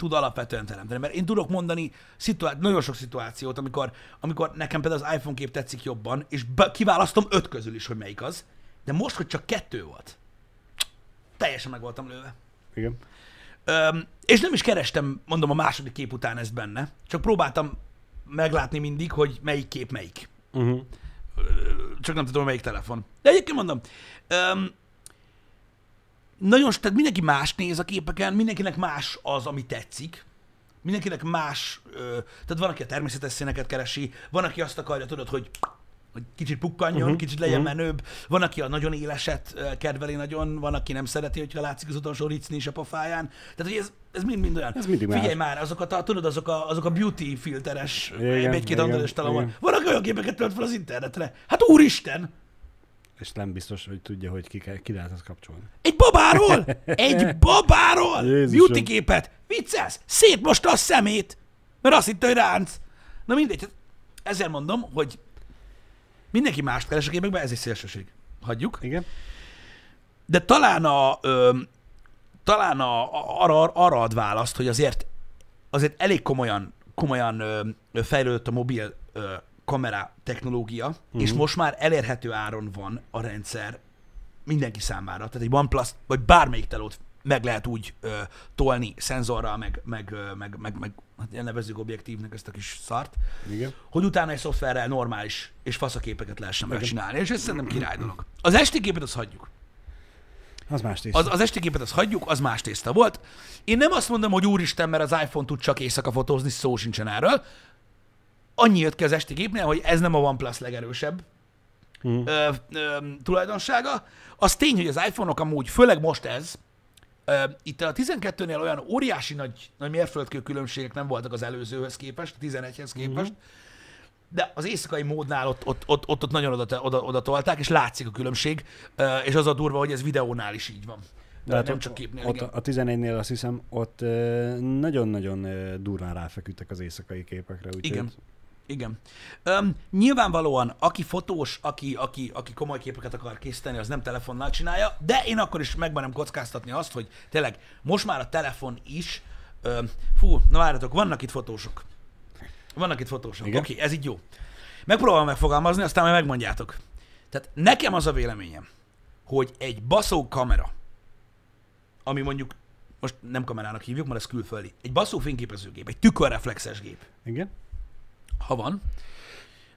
tud alapvetően teremteni. Mert én tudok mondani szituá- nagyon sok szituációt, amikor, amikor nekem például az iPhone kép tetszik jobban, és be- kiválasztom öt közül is, hogy melyik az, de most, hogy csak kettő volt, teljesen meg voltam lőve. Igen. Öm, és nem is kerestem, mondom, a második kép után ezt benne, csak próbáltam meglátni mindig, hogy melyik kép melyik. Uh-huh. Csak nem tudom, melyik telefon. De egyébként mondom, öm, nagyon, tehát mindenki más néz a képeken, mindenkinek más az, ami tetszik. Mindenkinek más, ö, tehát van, aki a természetes színeket keresi, van, aki azt akarja, tudod, hogy hogy kicsit pukkanjon, uh-huh. kicsit legyen uh-huh. menőbb. Van, aki a nagyon éleset kedveli nagyon, van, aki nem szereti, hogyha látszik az utolsó ricni is a pofáján. Tehát, hogy ez, ez mind-mind olyan. Ez mindig Figyelj más. már, azok a, tudod, azok a, azok a beauty filteres, egy-két igen, andalos talon van. Van, aki olyan képeket tölt fel az internetre. Hát úristen! És nem biztos, hogy tudja, hogy ki, kell, ki lehet ezt kapcsolni. Egy babáról! Egy [laughs] babáról! Beauty képet! Viccelsz? Szétmosta a szemét! Mert azt hitte, hogy ránc. Na mindegy, hát ezért mondom, hogy mindenki mást keres a képekben, ez egy szélsőség. Hagyjuk. Igen? De talán a, ö, talán a, arra, arra ad választ, hogy azért, azért elég komolyan, komolyan ö, fejlődött a mobil ö, kamera technológia, uh-huh. és most már elérhető áron van a rendszer mindenki számára. Tehát egy OnePlus, vagy bármelyik telót meg lehet úgy ö, tolni szenzorral, meg, meg, meg, meg, meg hát nevezzük objektívnek ezt a kis szart, Igen? hogy utána egy szoftverrel normális és faszaképeket lehessen megcsinálni, és ez szerintem király dolog. Az esti képet azt hagyjuk. Az más tészta. Az, az esti képet azt hagyjuk, az más tészta volt. Én nem azt mondom, hogy úristen, mert az iPhone tud csak éjszaka fotózni, szó sincsen erről. Annyi jött ki az esti képnél, hogy ez nem a OnePlus legerősebb Mhm. ö, ö, tulajdonsága. Az tény, hogy az iPhone-ok amúgy, főleg most ez, ö, itt a 12-nél olyan óriási nagy, nagy mérföldkő különbségek nem voltak az előzőhöz képest, a 11-hez képest, de az éjszakai módnál ott, ott, ott, ott, ott nagyon oda, oda, oda tolták, és látszik a különbség, ö, és az a durva, hogy ez videónál is így van. De hát nem csak képnél, Ott igen. a 11-nél azt hiszem, ott nagyon-nagyon durván ráfeküdtek az éjszakai képekre. Úgyhogy Igen. Igen. Öm, nyilvánvalóan, aki fotós, aki, aki, aki komoly képeket akar készíteni, az nem telefonnal csinálja, de én akkor is megmerem kockáztatni azt, hogy tényleg most már a telefon is, öm, fú, na várjatok, vannak itt fotósok. Vannak itt fotósok. Oké, okay, ez így jó. Megpróbálom megfogalmazni, aztán majd megmondjátok. Tehát nekem az a véleményem, hogy egy baszó kamera, ami mondjuk, most nem kamerának hívjuk, mert ez külföldi, egy baszó fényképezőgép, egy tükörreflexes gép, Igen? Ha van,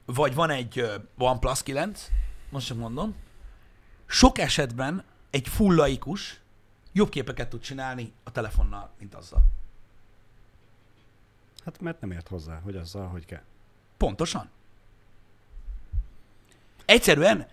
vagy van egy OnePlus 9, most sem mondom, sok esetben egy full laikus jobb képeket tud csinálni a telefonnal, mint azzal. Hát mert nem ért hozzá, hogy azzal, hogy kell. Pontosan. Egyszerűen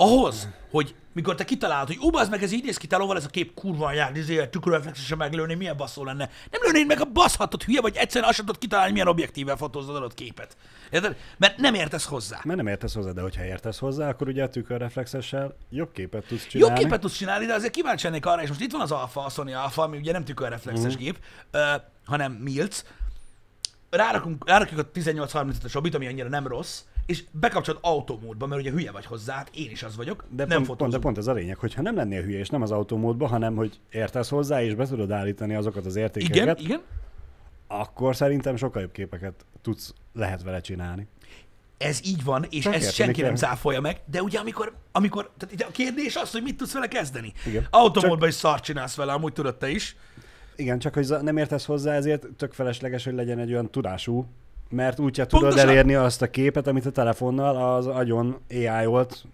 ahhoz, hogy mikor te kitalálod, hogy az meg ez így néz ki, telóval ez a kép kurva anyád, ezért tükörreflexesen meglőni, milyen baszó lenne. Nem lőnéd meg a baszhatot, hülye vagy, egyszerűen azt sem tudod kitalálni, milyen objektívvel fotózod adott képet. Érted? Mert nem értesz hozzá. Mert nem értesz hozzá, de hogyha értesz hozzá, akkor ugye a tükörreflexessel jobb képet tudsz Jobb csinálni. képet tudsz csinálni, de azért kíváncsi lennék arra, és most itt van az Alfa, a Sony Alfa, ami ugye nem tükörreflexes Mhm. gép, ö, hanem Milc. Rárakunk, rárakjuk a 1835-es obit, ami annyira nem rossz, és bekapcsolod autómódba, mert ugye hülye vagy hozzá, hát én is az vagyok, De nem pont, pont, de pont ez a lényeg, hogyha nem lennél hülye, és nem az autómódban, hanem hogy értesz hozzá, és be tudod állítani azokat az értékeket, Igen, igen. akkor szerintem sokkal jobb képeket tudsz, lehet vele csinálni. ez így van, és Csak ezt senki nem cáfolja meg, de ugye amikor, amikor tehát itt a kérdés az, hogy mit tudsz vele kezdeni. Igen. Automódban is szart csinálsz vele, amúgy tudod te is. Igen, csak hogy nem értesz hozzá, ezért tök felesleges, hogy legyen egy olyan tudású, mert úgyse tudod Pontosan. elérni azt a képet, amit a telefonnal az agyon AI-olt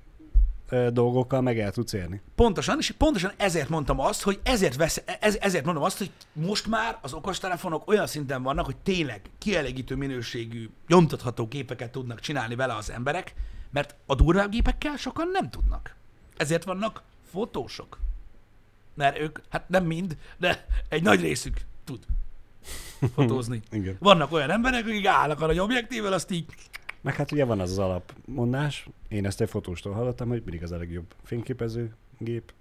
dolgokkal meg el tudsz érni. Pontosan, és pontosan ezért mondtam azt, hogy ezért, vesz, ez, ezért mondom azt, hogy most már az okostelefonok olyan szinten vannak, hogy tényleg kielégítő minőségű, nyomtatható képeket tudnak csinálni vele az emberek, mert a durvább gépekkel sokan nem tudnak. Ezért vannak fotósok. Mert ők, hát nem mind, de egy nagy részük tud fotózni. [laughs] Igen. Vannak olyan emberek, akik állnak a nagy objektívvel, azt így Meg hát ugye van az az alapmondás, én ezt egy fotóstól hallottam, hogy mindig az a legjobb fényképező gép,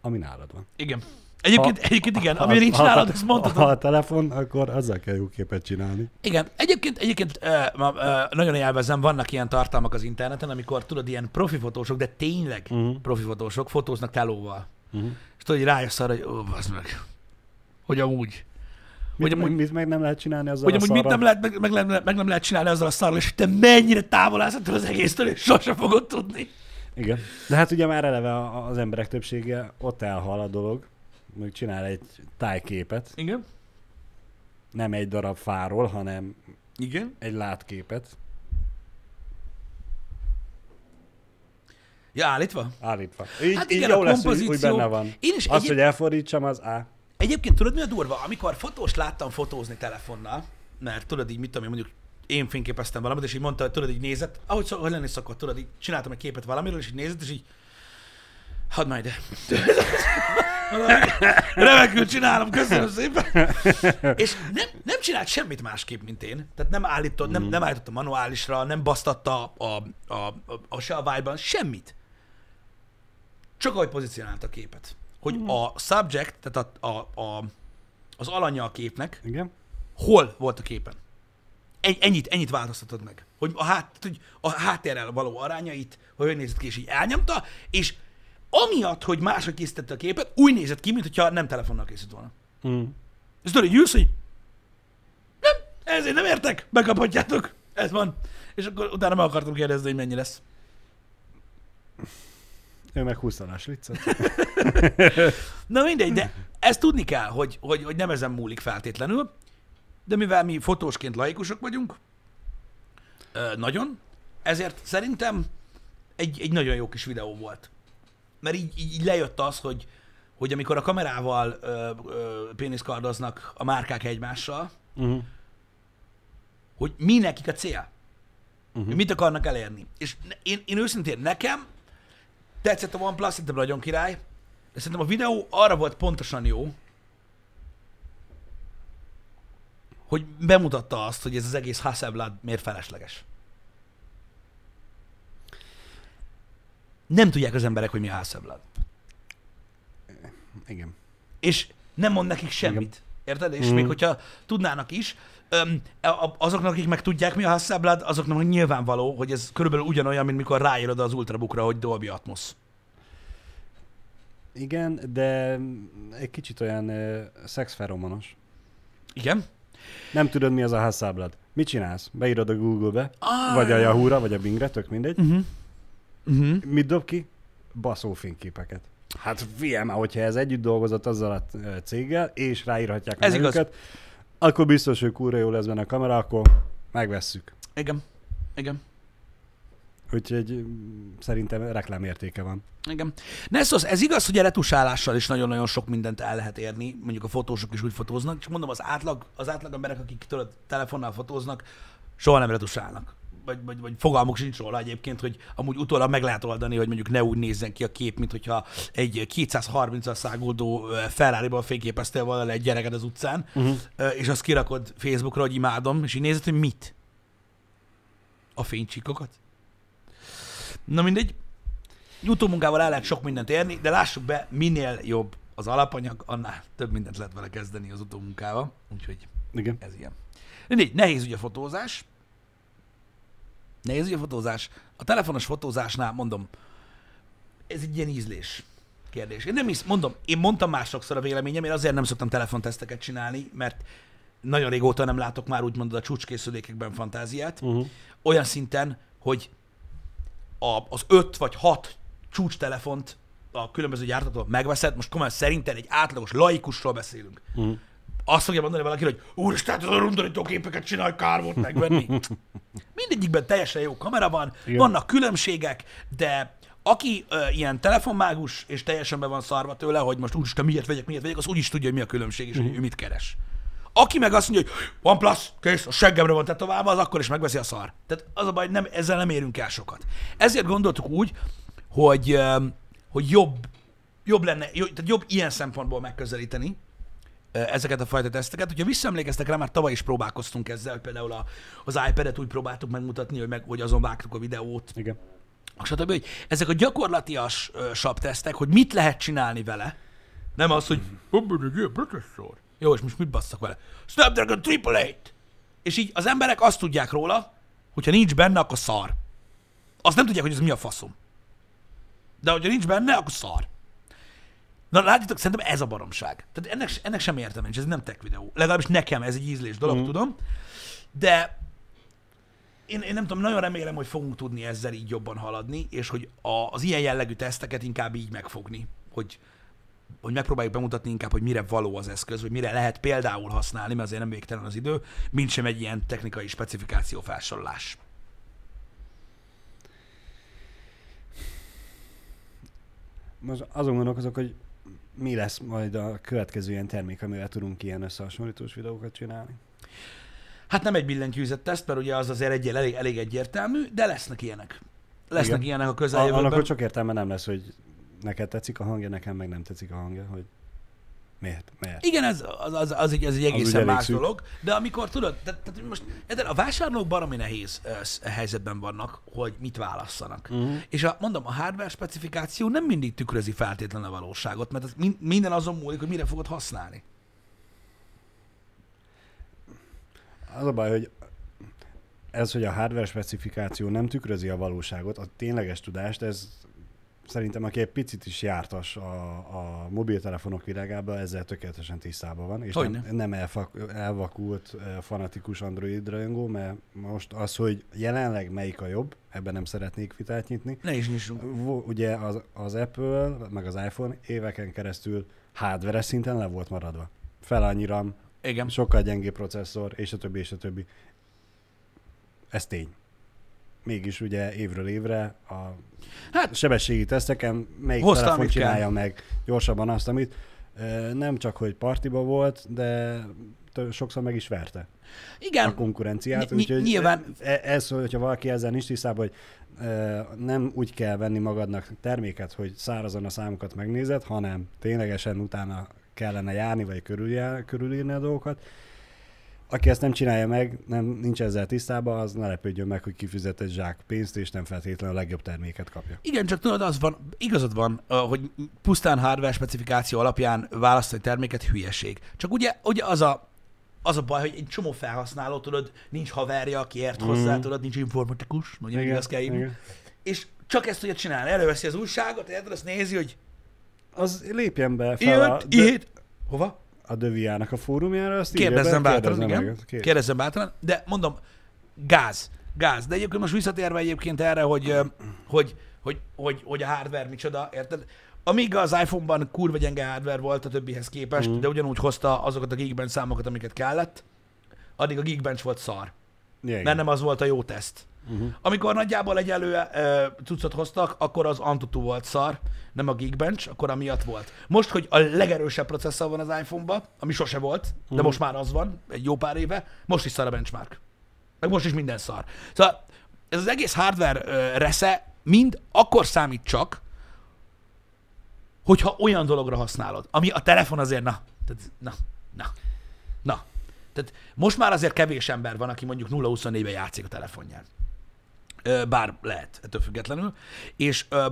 ami nálad van. Igen. Egyébként, Ha- egyébként igen, ami nincs ha- nálad, azt mondhatod. Ha a telefon, akkor azzal kell jó képet csinálni. Igen, egyébként, egyébként ma, uh, nagyon élvezem, vannak ilyen tartalmak az interneten, amikor tudod, ilyen profi fotósok, de tényleg uh-huh. profi fotósok fotóznak telóval. Uh-huh. És tudod, hogy rájössz arra, hogy ó, meg, hogy amúgy, Mit, Hogy amúgy- mit meg nem lehet csinálni azzal hogy a amúgy mit nem lehet, meg, meg, nem, meg nem lehet csinálni azzal a szarral, és te mennyire távol állsz ettől az egésztől, és sose fogod tudni. Igen. De hát ugye már eleve a- az emberek többsége ott elhal a dolog, hogy csinál egy tájképet, Igen. nem egy darab fáról, hanem Igen. egy látképet Ja, állítva? állítva. Így, Hát így igen, jó a lesz, hogy úgy kompozíció- benne van. Én is Az, egy- hogy elfordítsam, az A. Egyébként tudod, mi a durva? Amikor fotóst láttam fotózni telefonnal, mert tudod így, mit tudom én, mondjuk én fényképeztem valamit, és így mondta, hogy tudod, így nézett, ahogy, szok, hogy lenni szokott, tudod, így csináltam egy képet valamiről, és így nézett, és így, hadd majd ide. [laughs] Remekül csinálom, köszönöm szépen. és nem, nem csinált semmit másképp, mint én. Tehát nem állított, nem, nem állította manuálisra, nem basztatta a, a, a, a, se a vibe semmit. Csak ahogy pozícionálta a képet. Hogy a subject, tehát a, a, a, az alanya a képnek, Igen? hol volt a képen. Egy, ennyit, ennyit változtatod meg. Hogy a, hát, hogy a háttérrel való arányait, hogy hogy nézett ki, és így elnyomta, és amiatt, hogy máshogy készítette a képet, úgy nézett ki, mintha nem telefonnal készült volna. Mm. És tudod, hogy ülsz, hogy nem, ezért nem értek, bekaphatjátok. Ez van. És akkor utána meg akartam kérdezni, hogy mennyi lesz. Ő meg 20 alás viccet. [laughs] Na mindegy, de ezt tudni kell, hogy, hogy, hogy nem ezen múlik feltétlenül, de mivel mi fotósként laikusok vagyunk, nagyon, ezért szerintem egy, egy nagyon jó kis videó volt. Mert így, így, lejött az, hogy, hogy amikor a kamerával ö, ö, péniszkardoznak a márkák egymással, Uh-huh. hogy mi nekik a cél. Uh-huh. Mit akarnak elérni. És én, én őszintén, nekem tetszett a OnePlus, szerintem nagyon király, de szerintem a videó arra volt pontosan jó, hogy bemutatta azt, hogy ez az egész Hasselblad miért felesleges. Nem tudják az emberek, hogy mi a Hasselblad. Igen. És nem mond nekik semmit. Érted? És Mhm. még hogyha tudnának is, azoknak, akik meg tudják, mi a Hasselblad, azoknak meg nyilvánvaló, hogy ez körülbelül ugyanolyan, mint mikor ráírod az Ultrabookra, hogy Dolby Atmos. Igen, de egy kicsit olyan uh, szexferomonos. Igen? Nem tudod, mi az a Hasselblad. Mit csinálsz? Beírod a Google-be, Ah, vagy a Yahoo-ra, vagy a Bingre, tök mindegy. Uh-huh. Uh-huh. Mit dob ki? Baszó fényképeket. Hát már, hogyha ez együtt dolgozott azzal a ö, céggel, és ráírhatják a Ez igaz. Akkor biztos, hogy kurva jó lesz benne a kamera, akkor megvesszük. Igen. Igen. Úgyhogy mm, szerintem reklámértéke van. Igen. Nessos, ez igaz, hogy a retusálással is nagyon-nagyon sok mindent el lehet érni, mondjuk a fotósok is úgy fotóznak, és mondom, az átlag, az átlag emberek, akik tudod, telefonnal fotóznak, soha nem retusálnak. Vagy, vagy, vagy fogalmuk sincs róla egyébként, hogy amúgy utólag meg lehet oldani, hogy mondjuk ne úgy nézzen ki a kép, mint hogyha egy 230-as száguldó Ferrari-ból fényképeztél volna egy gyereket az utcán, Uh-huh. és azt kirakod Facebookra, hogy imádom, és így nézed, hogy mit? A fénycsíkokat? Na mindegy. Utómunkával el lehet sok mindent érni, de lássuk be, minél jobb az alapanyag, annál több mindent lehet vele kezdeni az utómunkával. Úgyhogy Igen. ez ilyen. Mindegy, nehéz ugye a fotózás. Nehéz ugye a fotózás. A telefonos fotózásnál mondom, ez egy ilyen ízlés kérdés. Én nem is, mondom, én mondtam már sokszor a véleményem, én azért nem szoktam telefonteszteket csinálni, mert nagyon régóta nem látok már úgymond a csúcskészülékekben fantáziát. Uh-huh. Olyan szinten, hogy a, az öt vagy hat csúcstelefont a különböző gyártatók megveszed, most komolyan szerinted egy átlagos laikusról beszélünk. Mm. Azt fogja mondani valaki, hogy úristen, ez a rundorító képeket csinálj, kár volt megvenni. [laughs] Mindegyikben teljesen jó kamera van, Igen. Vannak különbségek, de aki ö, ilyen telefonmágus, és teljesen be van szarva tőle, hogy most úristen, miért vegyek, miért vegyek, az úgy is tudja, hogy mi a különbség, és hogy ő mit keres. Aki meg azt mondja, hogy van plusz, kész, a seggemre van tetoválva, az akkor is megveszi a szar. Tehát az a baj, nem, ezzel nem érünk el sokat. Ezért gondoltuk úgy, hogy, hogy jobb, jobb lenne, jobb, tehát jobb ilyen szempontból megközelíteni, ezeket a fajta teszteket. Hogyha visszaemlékeztek rá, már tavaly is próbálkoztunk ezzel, például a, az iPad-et úgy próbáltuk megmutatni, hogy, meg, hogy azon vágtuk a videót, Igen. stb. Hogy ezek a gyakorlatias SAP tesztek, hogy mit lehet csinálni vele, nem az, hogy "Abban egy ilyen processzor. Jó, és most mit basszak vele? Snapdragon 888! És így az emberek azt tudják róla, hogyha nincs benne, akkor szar. Azt nem tudják, hogy ez mi a faszom. De hogyha nincs benne, akkor szar. Na látjátok, szerintem ez a baromság. Tehát ennek, ennek sem értem nincs, ez nem tech videó. Legalábbis nekem ez egy ízlés dolog, mm. tudom. De én, én nem tudom, nagyon remélem, hogy fogunk tudni ezzel így jobban haladni, és hogy a, az ilyen jellegű teszteket inkább így megfogni, hogy, hogy megpróbáljuk bemutatni inkább, hogy mire való az eszköz, vagy mire lehet például használni, mert azért nem végtelen az idő, mint sem egy ilyen technikai specifikáció felsorolás. Most azon gondolkozok, hogy mi lesz majd a következő ilyen termék, amivel tudunk ilyen összehasonlítós videókat csinálni. Hát nem egy billentyűzet teszt, mert ugye az azért egy, elég, elég egyértelmű, de lesznek ilyenek. Lesznek Igen. ilyenek a közeljövőben. annak sok értelme nem lesz, hogy neked tetszik a hangja, nekem meg nem tetszik a hangja, hogy miért, miért. Igen, ez, az, az, az, egy, az egy egészen elég más szűk. dolog, de amikor tudod, tehát, tehát most de a vásárlók baromi nehéz sz- helyzetben vannak, hogy mit válasszanak. Mhm. És a, mondom, a hardware specifikáció nem mindig tükrözi feltétlenül a valóságot, mert az min- minden azon múlik, hogy mire fogod használni. Az a baj, hogy ez, hogy a hardware specifikáció nem tükrözi a valóságot, a tényleges tudást, ez szerintem, aki egy picit is jártas a, a mobiltelefonok világában, ezzel tökéletesen tisztában van, és Hogyne. nem, nem elfak, elvakult, fanatikus Android rajongó, mert most az, hogy jelenleg melyik a jobb, ebben nem szeretnék vitát nyitni. Ne is nyissunk. Ugye az, az Apple, meg az iPhone éveken keresztül hardware szinten le volt maradva. Fel annyi RAM, Igen. sokkal gyengébb processzor, és a többi, és a többi. Ez tény. Mégis ugye évről évre a Hát, sebességi teszteken melyik Hozta, telefon csinálja kell. meg gyorsabban azt, amit nem csak, hogy partiba volt, de sokszor meg is verte a igen, konkurenciát. Ny- úgyhogy nyilván- e- ez, hogyha valaki ezzel nincs tisztában, hogy nem úgy kell venni magadnak terméket, hogy szárazon a számokat megnézed, hanem ténylegesen utána kellene járni, vagy körüljá, körülírni a dolgokat. Aki ezt nem csinálja meg, nem, nincs ezzel tisztában, az ne lepődjön meg, hogy kifizet egy zsák pénzt, és nem feltétlenül a legjobb terméket kapja. Igen, csak tudod, az van, igazad van, hogy pusztán hardware specifikáció alapján választani terméket hülyeség. Csak ugye, ugye az a, az a baj, hogy egy csomó felhasználó, tudod, nincs haverja, aki ért Mhm. hozzá, tudod, nincs informatikus, mondjuk igen, azt kell igen. És csak ezt tudja csinálni. Előveszi az újságot, érted, azt nézi, hogy Az lépjen be fel a, jött, de, itt. Hova? A Döviának a fórumjára, azt Kérdezzem be, bátran, kérdezze igen. meg. Kér- Kérdezzem bátran, de mondom, gáz, gáz. De egyébként most visszatérve egyébként erre, hogy, hogy, hogy, hogy, hogy a hardware micsoda, érted? Amíg az iPhone-ban kurva gyenge hardware volt a többihez képest, Mhm. de ugyanúgy hozta azokat a Geekbench számokat, amiket kellett, addig a Geekbench volt szar. Igen. Mert nem az volt a jó teszt. Uh-huh. Amikor nagyjából egyelő uh, cuccot hoztak, akkor az Antutu volt szar, nem a Geekbench, akkor amiatt volt. Most, hogy a legerősebb processzor van az iPhone-ban, ami sose volt, de Mhm. most már az van, egy jó pár éve, most is szar a benchmark. Meg most is minden szar. Szóval ez az egész hardware uh, resze mind akkor számít csak, hogyha olyan dologra használod, ami a telefon azért, na, tehát, na, na, na. Tehát most már azért kevés ember van, aki mondjuk 0-24-ben játszik a telefonján. Bár lehet, ettől függetlenül. És ö,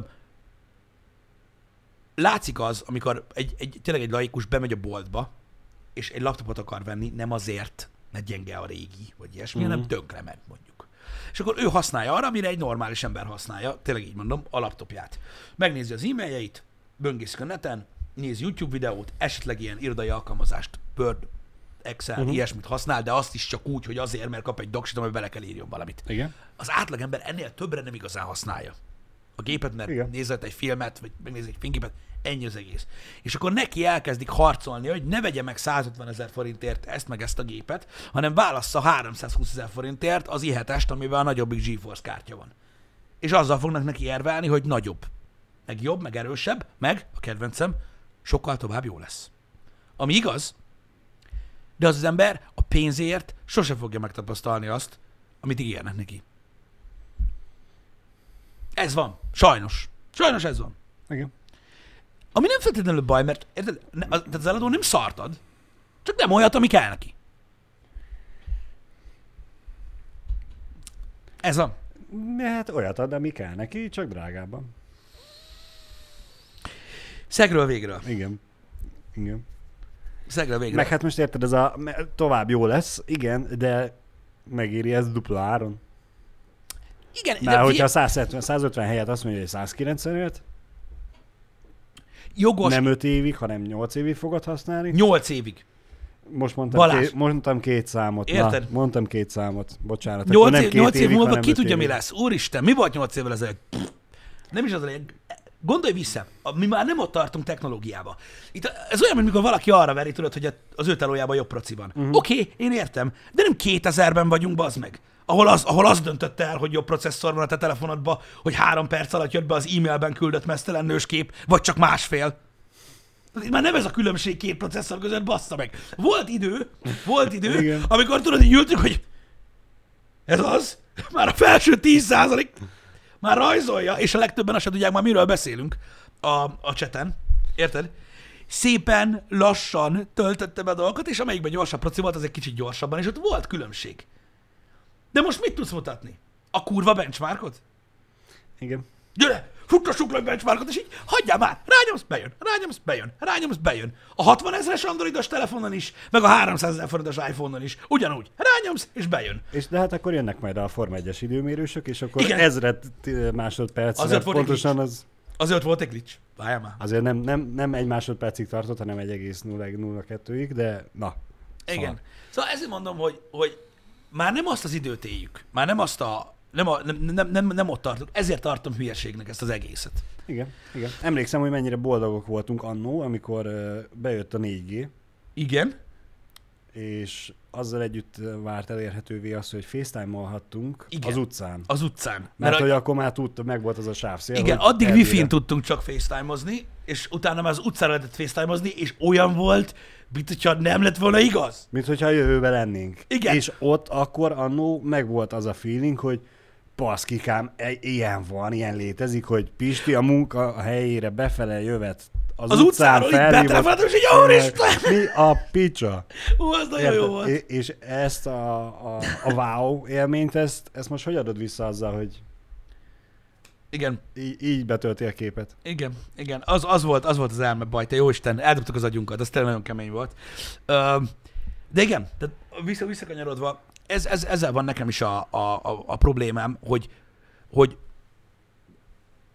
látszik az, amikor egy, egy, tényleg egy laikus bemegy a boltba, és egy laptopot akar venni, nem azért, mert gyenge a régi, vagy ilyesmi, mm-hmm. hanem tönkre ment mondjuk. És akkor ő használja arra, amire egy normális ember használja, tényleg így mondom, a laptopját. Megnézi az e-mailjeit, böngészik a neten, néz YouTube videót, esetleg ilyen irodai alkalmazást, Word, Excel, uh-huh. ilyesmit használ, de azt is csak úgy, hogy azért, mert kap egy doksit, amiben bele kell írjon valamit. Igen. Az átlagember ennél többre nem igazán használja. A gépet, mert Igen. nézett egy filmet, vagy megnéz egy fényképet, ennyi az egész. És akkor neki elkezdik harcolni, hogy ne vegye meg 150 ezer forintért ezt meg ezt a gépet, hanem válassza 320 ezer forintért az i7-est, amivel a nagyobbik GeForce kártya van. És azzal fognak neki érvelni, hogy nagyobb, meg jobb, meg erősebb, meg, a kedvencem, sokkal tovább jó lesz. Ami igaz, de az az ember a pénzért sose fogja megtapasztalni azt, amit ígérnek neki. Ez van. Sajnos. Sajnos ez van. Igen. Ami nem feltétlenül baj, mert érted, az, az eladó nem szartad, csak nem olyat, ami kell neki. Ez van. Hát olyat ad, ami kell neki, csak drágábban. Szegről végről. Igen. Igen. Szegről végről. Meg hát most érted, ez a tovább jó lesz, igen, de megéri ez dupla áron. Igen, Mert de hogyha fie- 170, 150 helyet azt mondja, hogy 195, jogos nem 5 évig, hanem 8 évig fogod használni. 8 évig. Most mondtam, Balázs. két, mondtam két számot. Érted? Na, mondtam két számot. Bocsánat. akkor 8 nem év, két 8 év évig, múlva ki tudja, mi évig. lesz. Úristen, mi volt 8 évvel ezelőtt? Nem is az a lényeg. Gondolj vissza, mi már nem ott tartunk technológiába. Itt ez olyan, mint mikor valaki arra veri, tudod, hogy az ő telójában jobb proci van. Uh-huh. Oké, okay, én értem, de nem 2000-ben vagyunk, bazd meg. Ahol az, ahol az döntötte el, hogy jobb processzor van a te telefonodban, hogy három perc alatt jött be az e-mailben küldött mesztelen nőskép, vagy csak másfél. Itt már nem ez a különbség két processzor között, bassza meg. Volt idő, volt idő, Igen. amikor tudod, így ültünk, hogy ez az, már a felső 10 már rajzolja, és a legtöbben azt sem tudják már, miről beszélünk a, a cseten. Érted? Szépen, lassan töltötte be a dolgokat, és amelyikben gyorsabb proci volt, az egy kicsit gyorsabban, és ott volt különbség. De most mit tudsz mutatni? A kurva benchmarkot? Igen. Gyere, futtassuk le benchmarkot, és így hagyjál már, rányomsz, bejön, rányomsz, bejön, rányomsz, bejön. A 60 ezeres androidos telefonon is, meg a 300 ezer forintos iPhone-on is, ugyanúgy, rányomsz, és bejön. És de hát akkor jönnek majd a Forma 1-es időmérősök, és akkor Igen. ezret másodpercre Azért pontosan az, Azért volt egy glitch. Várjál már. azért nem, nem, nem egy másodpercig tartott, hanem 1,002-ig, de na. Igen. Szóval ezért mondom, hogy, hogy már nem azt az időt éljük, már nem azt a, nem, a, nem, nem, nem, nem ott tartunk, ezért tartom hülyeségnek ezt az egészet. Igen, igen. Emlékszem, hogy mennyire boldogok voltunk annó, amikor bejött a 4G, Igen, és azzal együtt várt elérhetővé az, hogy FaceTime-olhattunk Igen. az utcán. az utcán. Mert, Mert, hogy a, akkor már tudta, meg volt az a sávszél. igen, hogy addig elvére- wifi-n tudtunk csak facetime-ozni, és utána már az utcára lehetett facetime-ozni, és olyan volt, mint hogyha nem lett volna igaz. Mint hogyha a jövőben lennénk. Igen. És ott akkor annó meg volt az a feeling, hogy baszkikám, e- ilyen van, ilyen létezik, hogy Pisti a munka a helyére befele jövet az, Az utcán utcáról felhívott- és így, "Úristen!" Mi a picsa? Ú, az nagyon jó Érted? volt. É- És ezt a, a, a wow élményt, ezt, ezt most hogy adod vissza azzal, hogy Igen, így, így betölti a képet? igen, igen. Az, az, volt, az volt az elme baj, te jó Isten, eldobtuk az agyunkat, az tényleg nagyon kemény volt. Ö, de igen, tehát vissza, visszakanyarodva, ez, ez, ezzel van nekem is a, a, a, a problémám, hogy, hogy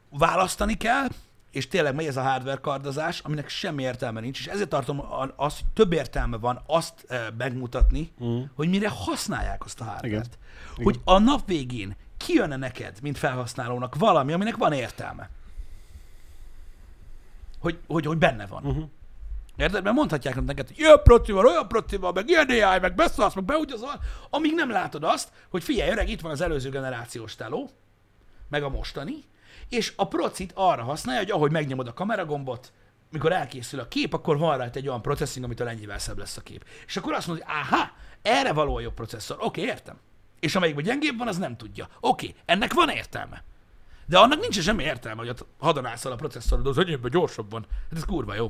választani kell, és tényleg megy ez a hardware kardozás, aminek semmi értelme nincs, és ezért tartom azt, hogy több értelme van azt e, megmutatni, Mm. hogy mire használják azt a hardware-t. Igen. Hogy a nap végén kijönne neked, mint felhasználónak valami, aminek van értelme. Hogy, hogy, hogy benne van. Uh-huh. Érted? Mert mondhatják neked, hogy ilyen proci van, olyan proci van, meg ilyen AI, meg beszarsz, meg beúgyazol, amíg nem látod azt, hogy figyelj, öreg, itt van az előző generációs teló, meg a mostani, és a procit arra használja, hogy ahogy megnyomod a kameragombot, mikor elkészül a kép, akkor van rajta egy olyan processzing, amitől ennyivel szebb lesz a kép. És akkor azt mondod, hogy áhá, erre való a jobb processzor. Oké, értem. És amelyikben gyengébb van, az nem tudja. Oké, ennek van értelme. De annak nincs semmi értelme, hogy ott hadonászol a processzorod, az enyémben gyorsabban. Hát ez kurva jó.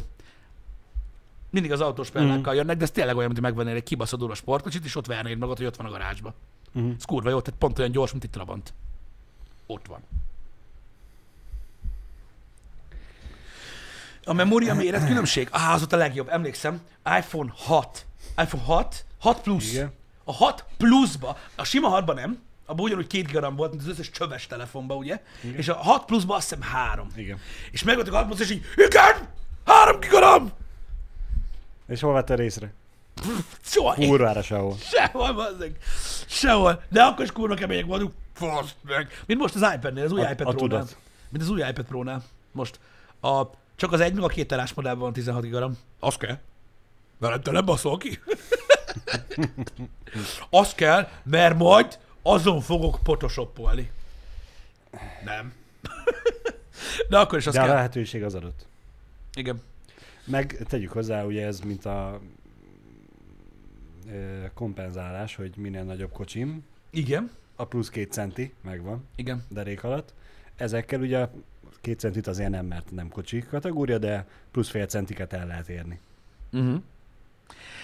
Mindig az autós példákkal Mhm. jönnek, de ez tényleg olyan, mint megvennél egy kibaszott durva sportkocsit, és ott vernéd magad, hogy ott van a garázsba. Uh-huh. Ez kurva jó, tehát pont olyan gyors, mint itt Trabant. Ott van. A memória méret különbség? Á, az ott a legjobb, emlékszem. iPhone 6. iPhone 6, 6 Plus. Igen. A 6 Plusba, a sima 6-ba nem, abban ugyanúgy 2 gigaram volt, mint az összes csöves telefonba, ugye? Igen. És a 6 Plusba azt hiszem 3. Igen. És megvettek a 6 Plus, és így, igen, 3 gigaram! És hol vette részre? Soha. Kurvára sehol. Sehol, bazzeg. Sehol. De akkor is kurva kemények voltunk. Faszt meg. Mint most az iPad-nél, az új A- iPad a tudat. Mint az új iPad Pro-nál. Most a, csak az egy meg a két terás modellben van 16 gigaram. Az kell. Veled te nem baszol ki. [laughs] az kell, mert majd azon fogok photoshopolni. Nem. [laughs] De akkor is az De a kell. lehetőség az adott. Igen. Meg tegyük hozzá, ugye ez mint a kompenzálás, hogy minél nagyobb kocsim, Igen. a plusz két centi megvan Igen. derék alatt. Ezekkel ugye a két centit azért nem, mert nem kocsi kategória, de plusz fél centiket el lehet érni. Uh-huh.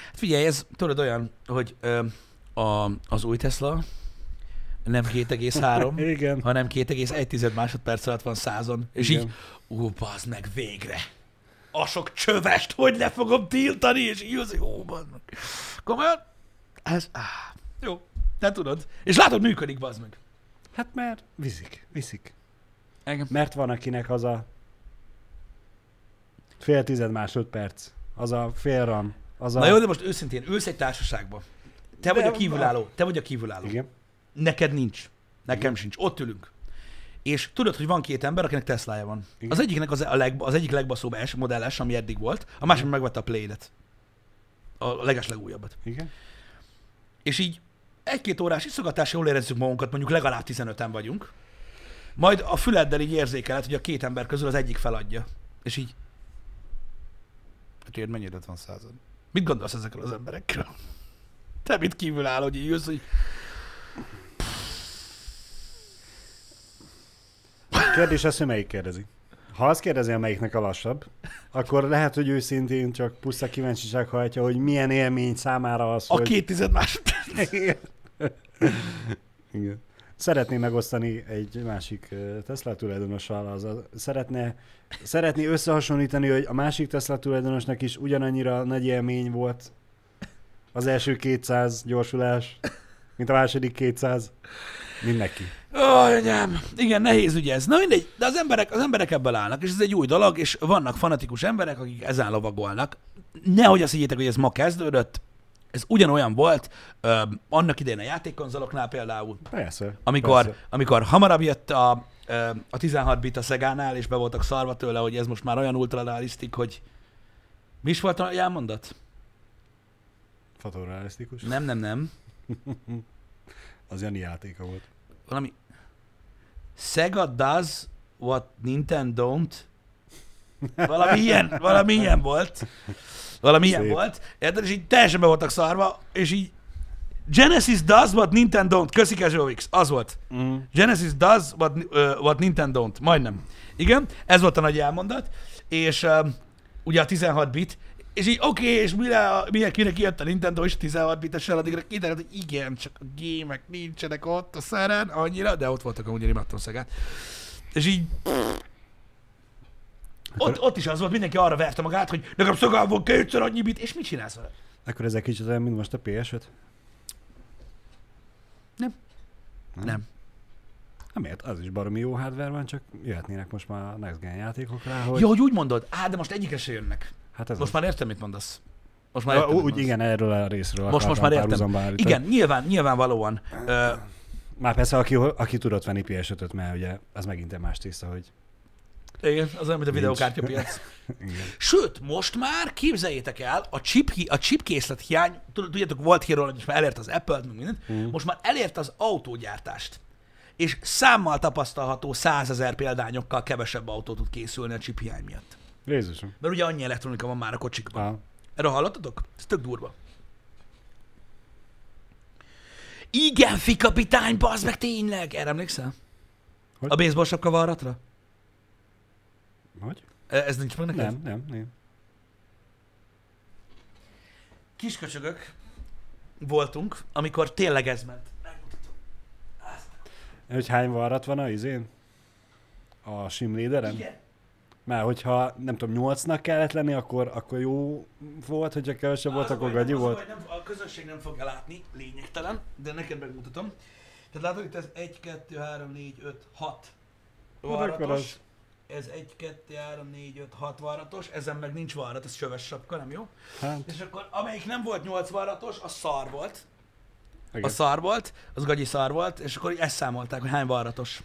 Hát figyelj, ez tudod olyan, hogy ö, a, az új Tesla nem [laughs] 2,3, Igen. hanem 2,1 másodperc alatt van százon. És Igen. így, ú, bazd meg, végre. A sok csövest, hogy le fogom tiltani, és így az, jó, meg. Komolyan? Ez, áh, jó, te tudod. És látod, működik, bazd meg. Hát mert viszik, viszik. Engem. Mert van akinek az a fél tized másodperc, az a fél ram, az a... Na jó, de most őszintén, ülsz egy társaságba. Te vagy De- a kívülálló, te vagy a kívülálló. Igen. Neked nincs. Nekem sincs. Ott ülünk. És tudod, hogy van két ember, akinek Teslája van. Igen. Az egyiknek az, a leg, az egyik legbaszóbb S modelles, ami eddig volt, a másik meg megvette a Play-et. A leges legújabbat. Igen. És így egy-két órás iszogatás, jól érezzük magunkat, mondjuk legalább 15-en vagyunk. Majd a füleddel így érzékeled, hogy a két ember közül az egyik feladja. És így... Hát érd, mennyire van század? Mit gondolsz ezekről az emberekről? Te mit kívül áll, hogy így jössz, hogy Kérdés az, hogy melyik kérdezi. Ha azt kérdezi, melyiknek a lassabb, akkor lehet, hogy őszintén csak puszta kíváncsiság hajtja, hogy milyen élmény számára az, a hogy... két tized másodperc. [laughs] Igen. Szeretné megosztani egy másik Tesla tulajdonossal, az a, szeretne, szeretné összehasonlítani, hogy a másik Tesla tulajdonosnak is ugyanannyira nagy élmény volt az első 200 gyorsulás, mint a második 200. Mindenki. Ó, anyám. Igen, nehéz ügy ez. Na mindegy, de az emberek, az emberek ebből állnak, és ez egy új dolog, és vannak fanatikus emberek, akik ezen lovagolnak. Nehogy azt higgyétek, hogy ez ma kezdődött, ez ugyanolyan volt ö, annak idején a játékkonzoloknál például, Persze. amikor, persze. amikor hamarabb jött a, ö, a 16 bit a Szegánál, és be voltak szarva tőle, hogy ez most már olyan ultrarealisztik, hogy mi is volt a jelmondat? Fotorealisztikus. Nem, nem, nem. [laughs] Az Jani játéka volt. valami Sega does what Nintendo don't. Valami ilyen, valami ilyen volt. Valami ilyen volt. Érted? És így teljesen be voltak szarva, és így Genesis does what Nintendo don't. Köszi Casualix. Az volt. Mm. Genesis does what, uh, what Nintendo don't. Majdnem. Igen, ez volt a nagy elmondat. És uh, ugye a 16 bit, és így oké, okay, és mire, mire kinek kijött a Nintendo a 16 bitesen, addigra kiderült, hogy igen, csak a gémek nincsenek ott a szeren annyira, de ott voltak amúgy, én imádtam Szegát. És így ott, ott is az volt, mindenki arra verte magát, hogy nekem szagám van kétszer annyi bit, és mit csinálsz vele? Akkor ez egy kicsit olyan, mint most a PS5? Nem. Nem. Nem. Nem ért, az is baromi jó hardware van, csak jöhetnének most már a Next Gen játékok rá, hogy... Jó, hogy úgy mondod. Á, de most egyikre se jönnek. Hát ez Most az. már értem, mit mondasz. Most már értem, úgy, igen, erről a részről Most, most már értem. Igen, nyilván, nyilvánvalóan. Ö, Már persze, aki, aki tudott venni PS5-öt, mert ugye az megint egy más tészta, hogy igen, az olyan, mint a videokártyapiac. [laughs] Sőt, most már képzeljétek el, a chip, hi- a chip készlet hiány, tud- tudjátok, volt hírról, hogy most már elért az Apple-t, meg mindent, Mhm. most már elért az autógyártást. És számmal tapasztalható százezer példányokkal kevesebb autó tud készülni a chip hiány miatt. Jézusom. Mert ugye annyi elektronika van már a kocsikban. Ah, Erről hallottatok? Ez tök durva. Igen, fi kapitány, bazd meg tényleg! Erre emlékszel? Hogy? A baseball sapka varratra? hogy? E- Ez nincs meg neked? Nem, nem, nem. Kisköcsögök voltunk, amikor tényleg ez ment. Megmutatom. Hogy hány varrat van a izén? A simléderen? Igen. Mert hogyha nem tudom, nyolcnak kellett lenni, akkor, akkor jó volt, hogyha kevesebb volt, Az akkor gagyi volt. nem, a közönség nem fogja látni, lényegtelen, de neked megmutatom. Tehát látod, itt ez 1, 2, 3, 4, 5, 6 Hát akkor az- Ez 1, 2, 3, 4, 5, 6 varratos, ezen meg nincs varrat, ez csöves sapka, nem jó? Hát, És akkor amelyik nem volt 8 varratos, az szar volt. igen. A szar volt, az gagyi szar volt, és akkor ezt számolták, hogy hány varratos.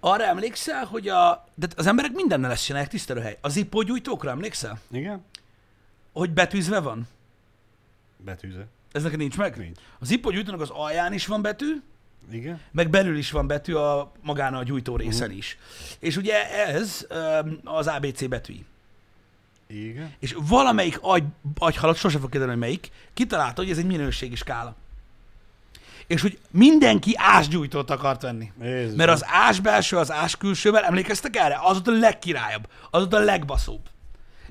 Arra emlékszel, hogy a, de az emberek mindennel ezt csinálják, tisztelőhely. Az ippógyújtókra emlékszel? Igen? Hogy betűzve van? Betűze. Ez neked nincs meg? Nincs. Az ippógyújtónak az alján is van betű, Igen? meg belül is van betű a magán a gyújtó részen is. És ugye ez az ABC betűi. Igen? És valamelyik agy, agyhalat, sose fog kiderülni, hogy melyik, kitalálta, hogy ez egy minőségi skála. És hogy mindenki ásgyújtót akart venni. Jézus. Mert az ás belső, az ás külsővel, emlékeztek erre? Az ott a legkirályabb, az ott a legbaszóbb.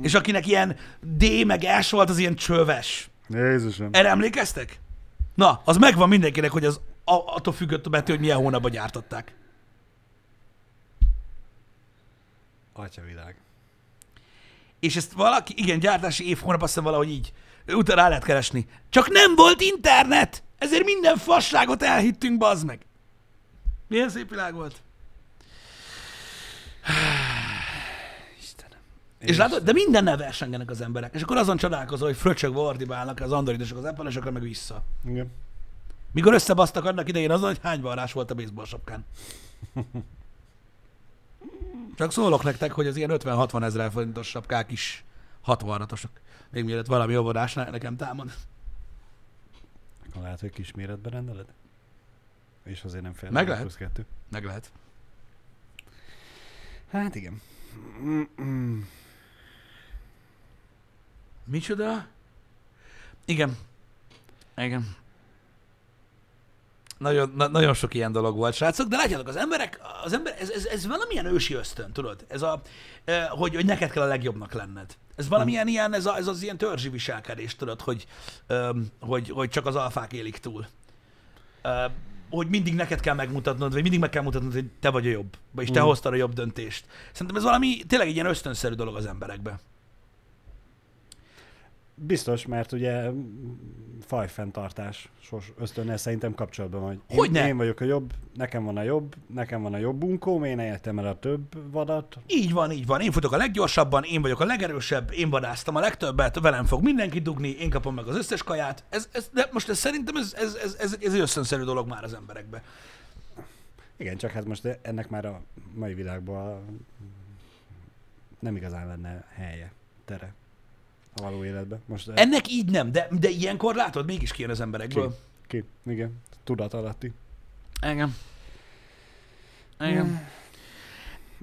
És akinek ilyen D meg S volt, az ilyen csöves. Jézusom. Erre emlékeztek? Na, az megvan mindenkinek, hogy az a, attól függött a betű, hogy milyen hónapban gyártották. Atyavilág. És ezt valaki, igen, gyártási év hónap, azt hiszem valahogy így, utána rá lehet keresni. Csak nem volt internet! Ezért minden fasságot elhittünk, bazd meg. Milyen szép világ volt. [sighs] Istenem. És látod, de mindennel versengenek az emberek. És akkor azon csodálkozol, hogy fröcsögve ordibálnak az androidosok az apple meg vissza. Igen. Mikor összebasztak annak idején azon, hogy hány varrás volt a baseball sapkán. [laughs] Csak szólok nektek, hogy az ilyen 50-60 ezer forintos sapkák is 60 Még mielőtt valami óvodás ne- nekem támad. Akkor lehet, hogy kis méretben rendeled? És azért nem fél. Meg lehet. kettő. Meg lehet. Hát igen. Mm-mm. Micsoda? Igen. Igen. Nagyon, na, nagyon sok ilyen dolog volt, srácok, de látjátok, az emberek, az ember, ez, ez, ez valamilyen ősi ösztön, tudod? Ez a, hogy, hogy neked kell a legjobbnak lenned. Ez valamilyen ilyen, ez, a, ez az ilyen törzsi viselkedés, tudod, hogy, hogy, hogy csak az alfák élik túl. Hogy mindig neked kell megmutatnod, vagy mindig meg kell mutatnod, hogy te vagy a jobb, vagyis te Mm. hoztad a jobb döntést. Szerintem ez valami tényleg egy ilyen ösztönszerű dolog az emberekbe. Biztos, mert ugye fajfenntartás sos ösztönnel szerintem kapcsolatban vagy. Én, Hogyne? én vagyok a jobb, nekem van a jobb, nekem van a jobb bunkóm, én értem el a több vadat. Így van, így van. Én futok a leggyorsabban, én vagyok a legerősebb, én vadáztam a legtöbbet, velem fog mindenki dugni, én kapom meg az összes kaját. Ez, ez, de most ez szerintem ez, ez, ez, ez, ez egy ösztönszerű dolog már az emberekbe. Igen, csak hát most ennek már a mai világban nem igazán lenne helye, tere a való életben. Most eh, Ennek így nem, de, de ilyenkor látod, mégis kijön az emberekből. ki? Igen, tudat alatti. Igen. Igen.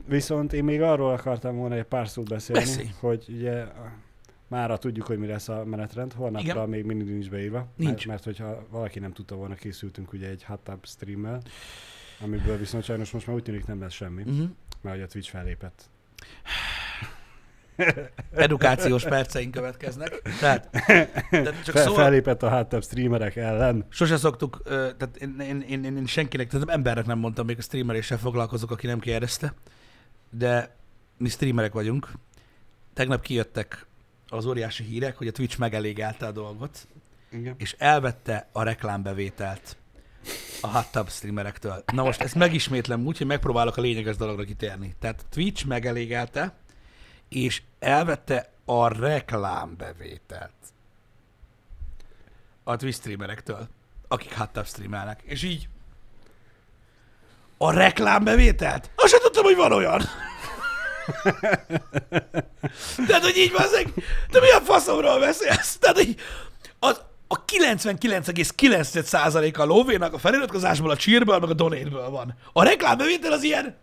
Viszont én még arról akartam volna egy pár szót beszélni, Beszélj. hogy ugye a- mára tudjuk, hogy mi lesz a menetrend, holnapra Igen. még mindig nincs beírva. Nincs. Mert, mert hogyha valaki nem tudta volna, készültünk ugye egy hot tub streammel, amiből viszont sajnos most már úgy tűnik nem lesz semmi, Uh-huh. mert hogy a Twitch fellépett. Edukációs perceink következnek. Tehát, tehát csak Fel, szól, Fellépett a hot tub streamerek ellen. sose szoktuk, tehát én, én, én, én, én senkinek, tehát embernek nem mondtam, még a streameréssel foglalkozok, aki nem kérdezte, de mi streamerek vagyunk. Tegnap kijöttek az óriási hírek, hogy a Twitch megelégelte a dolgot, Igen. és elvette a reklámbevételt a hot tub streamerektől. Na most ezt megismétlem úgy, hogy megpróbálok a lényeges dologra kitérni. Tehát Twitch megelégelte, és elvette a reklámbevételt a Twitch streamerektől, akik hot tub streamelnek. És így a reklámbevételt? Azt sem tudtam, hogy van olyan. [laughs] Tehát, hogy így van, de mi a faszomról beszélsz? Tehát, hogy az, a 99,9%-a a lóvénak a feliratkozásból, a cheerből, meg a donate van. A reklámbevétel az ilyen...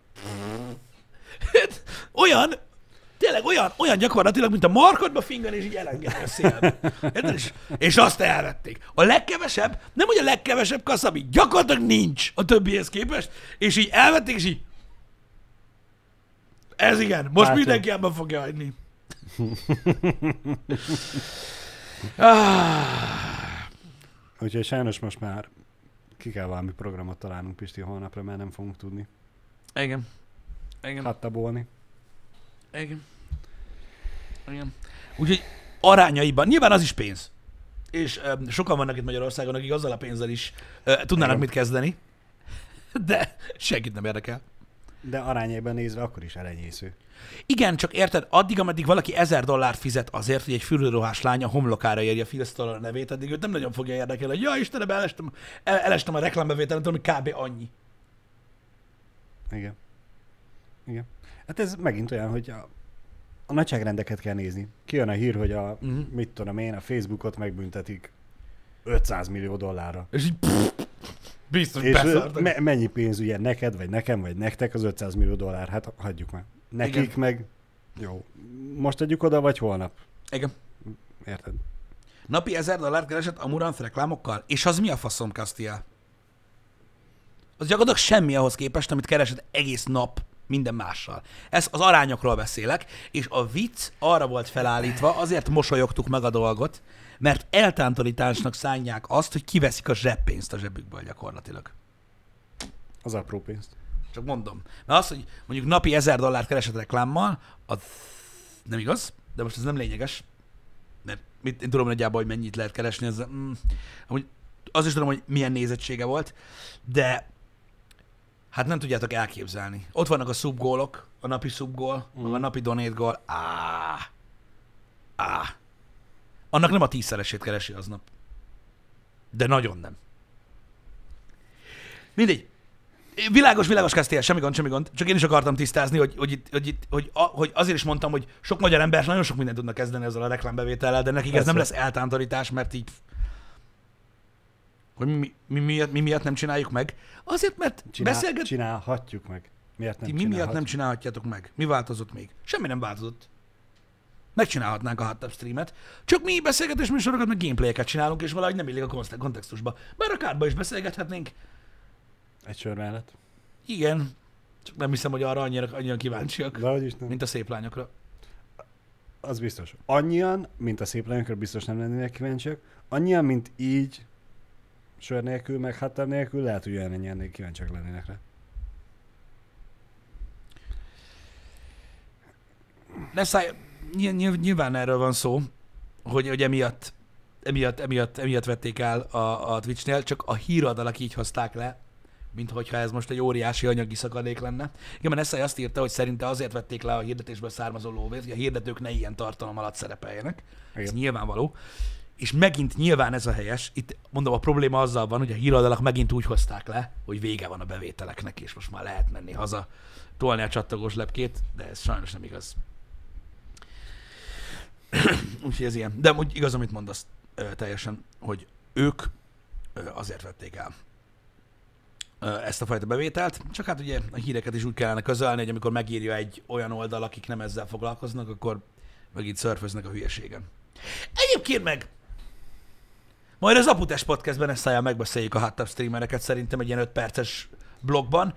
[laughs] Olyan, tényleg olyan, olyan gyakorlatilag, mint a markodba fingani, és így elengedni a szélbe. És, és azt elvették. A legkevesebb, nem hogy a legkevesebb kassz, ami gyakorlatilag nincs a többihez képest, és így elvették, és így ez igen, most Hát, mindenki abban fogja hagyni. ah, [sighs] Úgyhogy sajnos most már ki kell valami programot találnunk Pisti holnapra, mert nem fogunk tudni igen. Igen. hattabolni. Igen. Igen. Úgyhogy arányaiban, nyilván az is pénz. És ö, sokan vannak itt Magyarországon, akik azzal a pénzzel is ö, tudnának Igen. mit kezdeni, de senkit nem érdekel. De arányaiban nézve akkor is elenyésző. Igen, csak érted, addig, ameddig valaki ezer dollárt fizet azért, hogy egy fürőruhás lánya homlokára érje Phil Stoller nevét, addig őt nem nagyon fogja érdekelni, hogy ja Istenem, elestem, el, elestem a reklámbevételen, tudom, hogy kb. annyi. Igen. Igen. Hát ez megint olyan, hogy a, a nagyságrendeket kell nézni. Kijön a hír, hogy a, Mhm. mit tudom én, a Facebookot megbüntetik 500 millió dollárra. És így pff, biztos És me- mennyi pénz ugye neked, vagy nekem, vagy nektek az 500 millió dollár? Hát hagyjuk meg. Nekik Igen. Meg, jó, most adjuk oda, vagy holnap? Igen. Érted? Napi 1000 dollárt keresett a Murant reklámokkal, és az mi a faszom, Castiel? Az gyakorlatilag semmi ahhoz képest, amit keresett egész nap minden mással. Ez az arányokról beszélek, és a vicc arra volt felállítva, azért mosolyogtuk meg a dolgot, mert eltántorításnak szánják azt, hogy kiveszik a zseppénzt a zsebükből gyakorlatilag. Az apró pénzt. Csak mondom. Mert az, hogy mondjuk napi 1000 dollárt keresett reklámmal, az nem igaz, de most ez nem lényeges. Mert mit, én tudom nagyjából, hogy mennyit lehet keresni. Ez, mm, amúgy az is tudom, hogy milyen nézettsége volt, de hát nem tudjátok elképzelni. Ott vannak a szubgólok, a napi szubgól, mm. a napi donate gól. Á, á. Annak nem a tízszeresét keresi aznap. De nagyon nem. Mindegy. Világos, világos Kastél, semmi gond, semmi gond. Csak én is akartam tisztázni, hogy, hogy, itt, hogy, itt, hogy, a, hogy azért is mondtam, hogy sok magyar ember nagyon sok mindent tudnak kezdeni ezzel a reklámbevétellel, de nekik ez Persze. nem lesz eltántorítás, mert így hogy mi, mi, miatt, mi miatt nem csináljuk meg? Azért, mert Csinál, beszélget... Csinálhatjuk meg. Miért nem Ti mi miatt nem csinálhatjátok meg? Mi változott még? Semmi nem változott. Megcsinálhatnánk a hot streamet, csak mi beszélgetés műsorokat, meg gameplayeket csinálunk, és valahogy nem illik a konte- kontextusba. Bár a kárba is beszélgethetnénk. Egy sör mellett. Igen, csak nem hiszem, hogy arra annyira, annyira kíváncsiak, De hogy is nem. mint a szép lányokra. Az biztos. Annyian, mint a szép lányokra biztos nem lennének kíváncsiak, annyian, mint így, sör nélkül, meg hatta nélkül, lehet, hogy olyan ennyien kíváncsiak lennének rá. Ne szállj, ny- ny- nyilván erről van szó, hogy, hogy emiatt, emiatt, emiatt, emiatt vették el a, a Twitchnél, csak a híradalak így hozták le, mint hogyha ez most egy óriási anyagi szakadék lenne. Igen, mert Eszai azt írta, hogy szerinte azért vették le a hirdetésből származó lóvét, hogy a hirdetők ne ilyen tartalom alatt szerepeljenek. Ez Igen. nyilvánvaló. És megint nyilván ez a helyes. Itt mondom, a probléma azzal van, hogy a híradalak megint úgy hozták le, hogy vége van a bevételeknek, és most már lehet menni haza, tolni a csattogós lepkét, de ez sajnos nem igaz. [clears throat] Úgyhogy ez ilyen. De úgy igaz, amit mondasz teljesen, hogy ők azért vették el ezt a fajta bevételt, csak hát ugye a híreket is úgy kellene közölni, hogy amikor megírja egy olyan oldal, akik nem ezzel foglalkoznak, akkor megint szörföznek a hülyeségen. Egyébként meg majd az Aputest podcastben ezt szállja megbeszéljük a hot streamereket szerintem egy ilyen 5 perces blogban,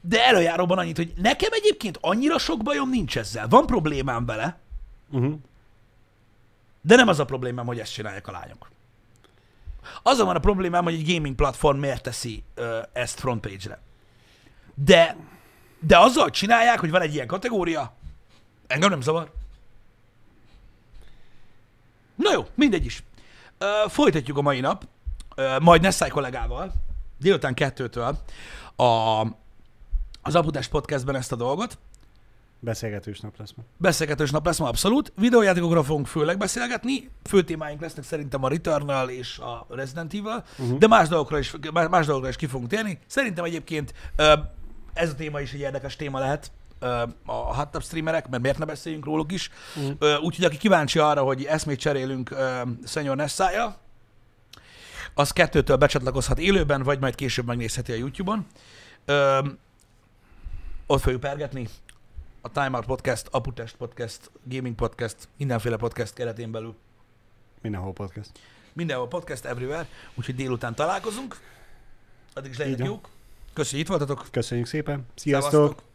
de előjáróban annyit, hogy nekem egyébként annyira sok bajom nincs ezzel. Van problémám vele, Uh-huh. de nem az a problémám, hogy ezt csinálják a lányok. Azon van a problémám, hogy egy gaming platform miért teszi ö, ezt frontpage-re. De, de azzal csinálják, hogy van egy ilyen kategória, engem nem zavar. Na jó, mindegy is. Ö, folytatjuk a mai nap, ö, majd Nessai kollégával, délután kettőtől a, az Apudás podcastben ezt a dolgot. Beszélgetős nap lesz ma. Beszélgetős nap lesz ma abszolút. Videójátékokra fogunk főleg beszélgetni. Fő témáink lesznek szerintem a Returnal és a Resident Evil, uh-huh. de más dolgokra, is, más dolgokra is ki fogunk térni. Szerintem egyébként ö, ez a téma is egy érdekes téma lehet a hot streamerek, mert miért ne beszéljünk róluk is. Uh-huh. Úgyhogy aki kíváncsi arra, hogy eszmét cserélünk ö, Szenyor Nessája, az kettőtől becsatlakozhat élőben, vagy majd később megnézheti a YouTube-on. Ott fogjuk pergetni a Time Out Podcast, Aputest Podcast, Gaming Podcast, mindenféle podcast keretén belül. Mindenhol podcast. Mindenhol podcast, everywhere, úgyhogy délután találkozunk. Addig is van. jók. Köszönjük, itt voltatok. Köszönjük szépen. Sziasztok! Szevasztok.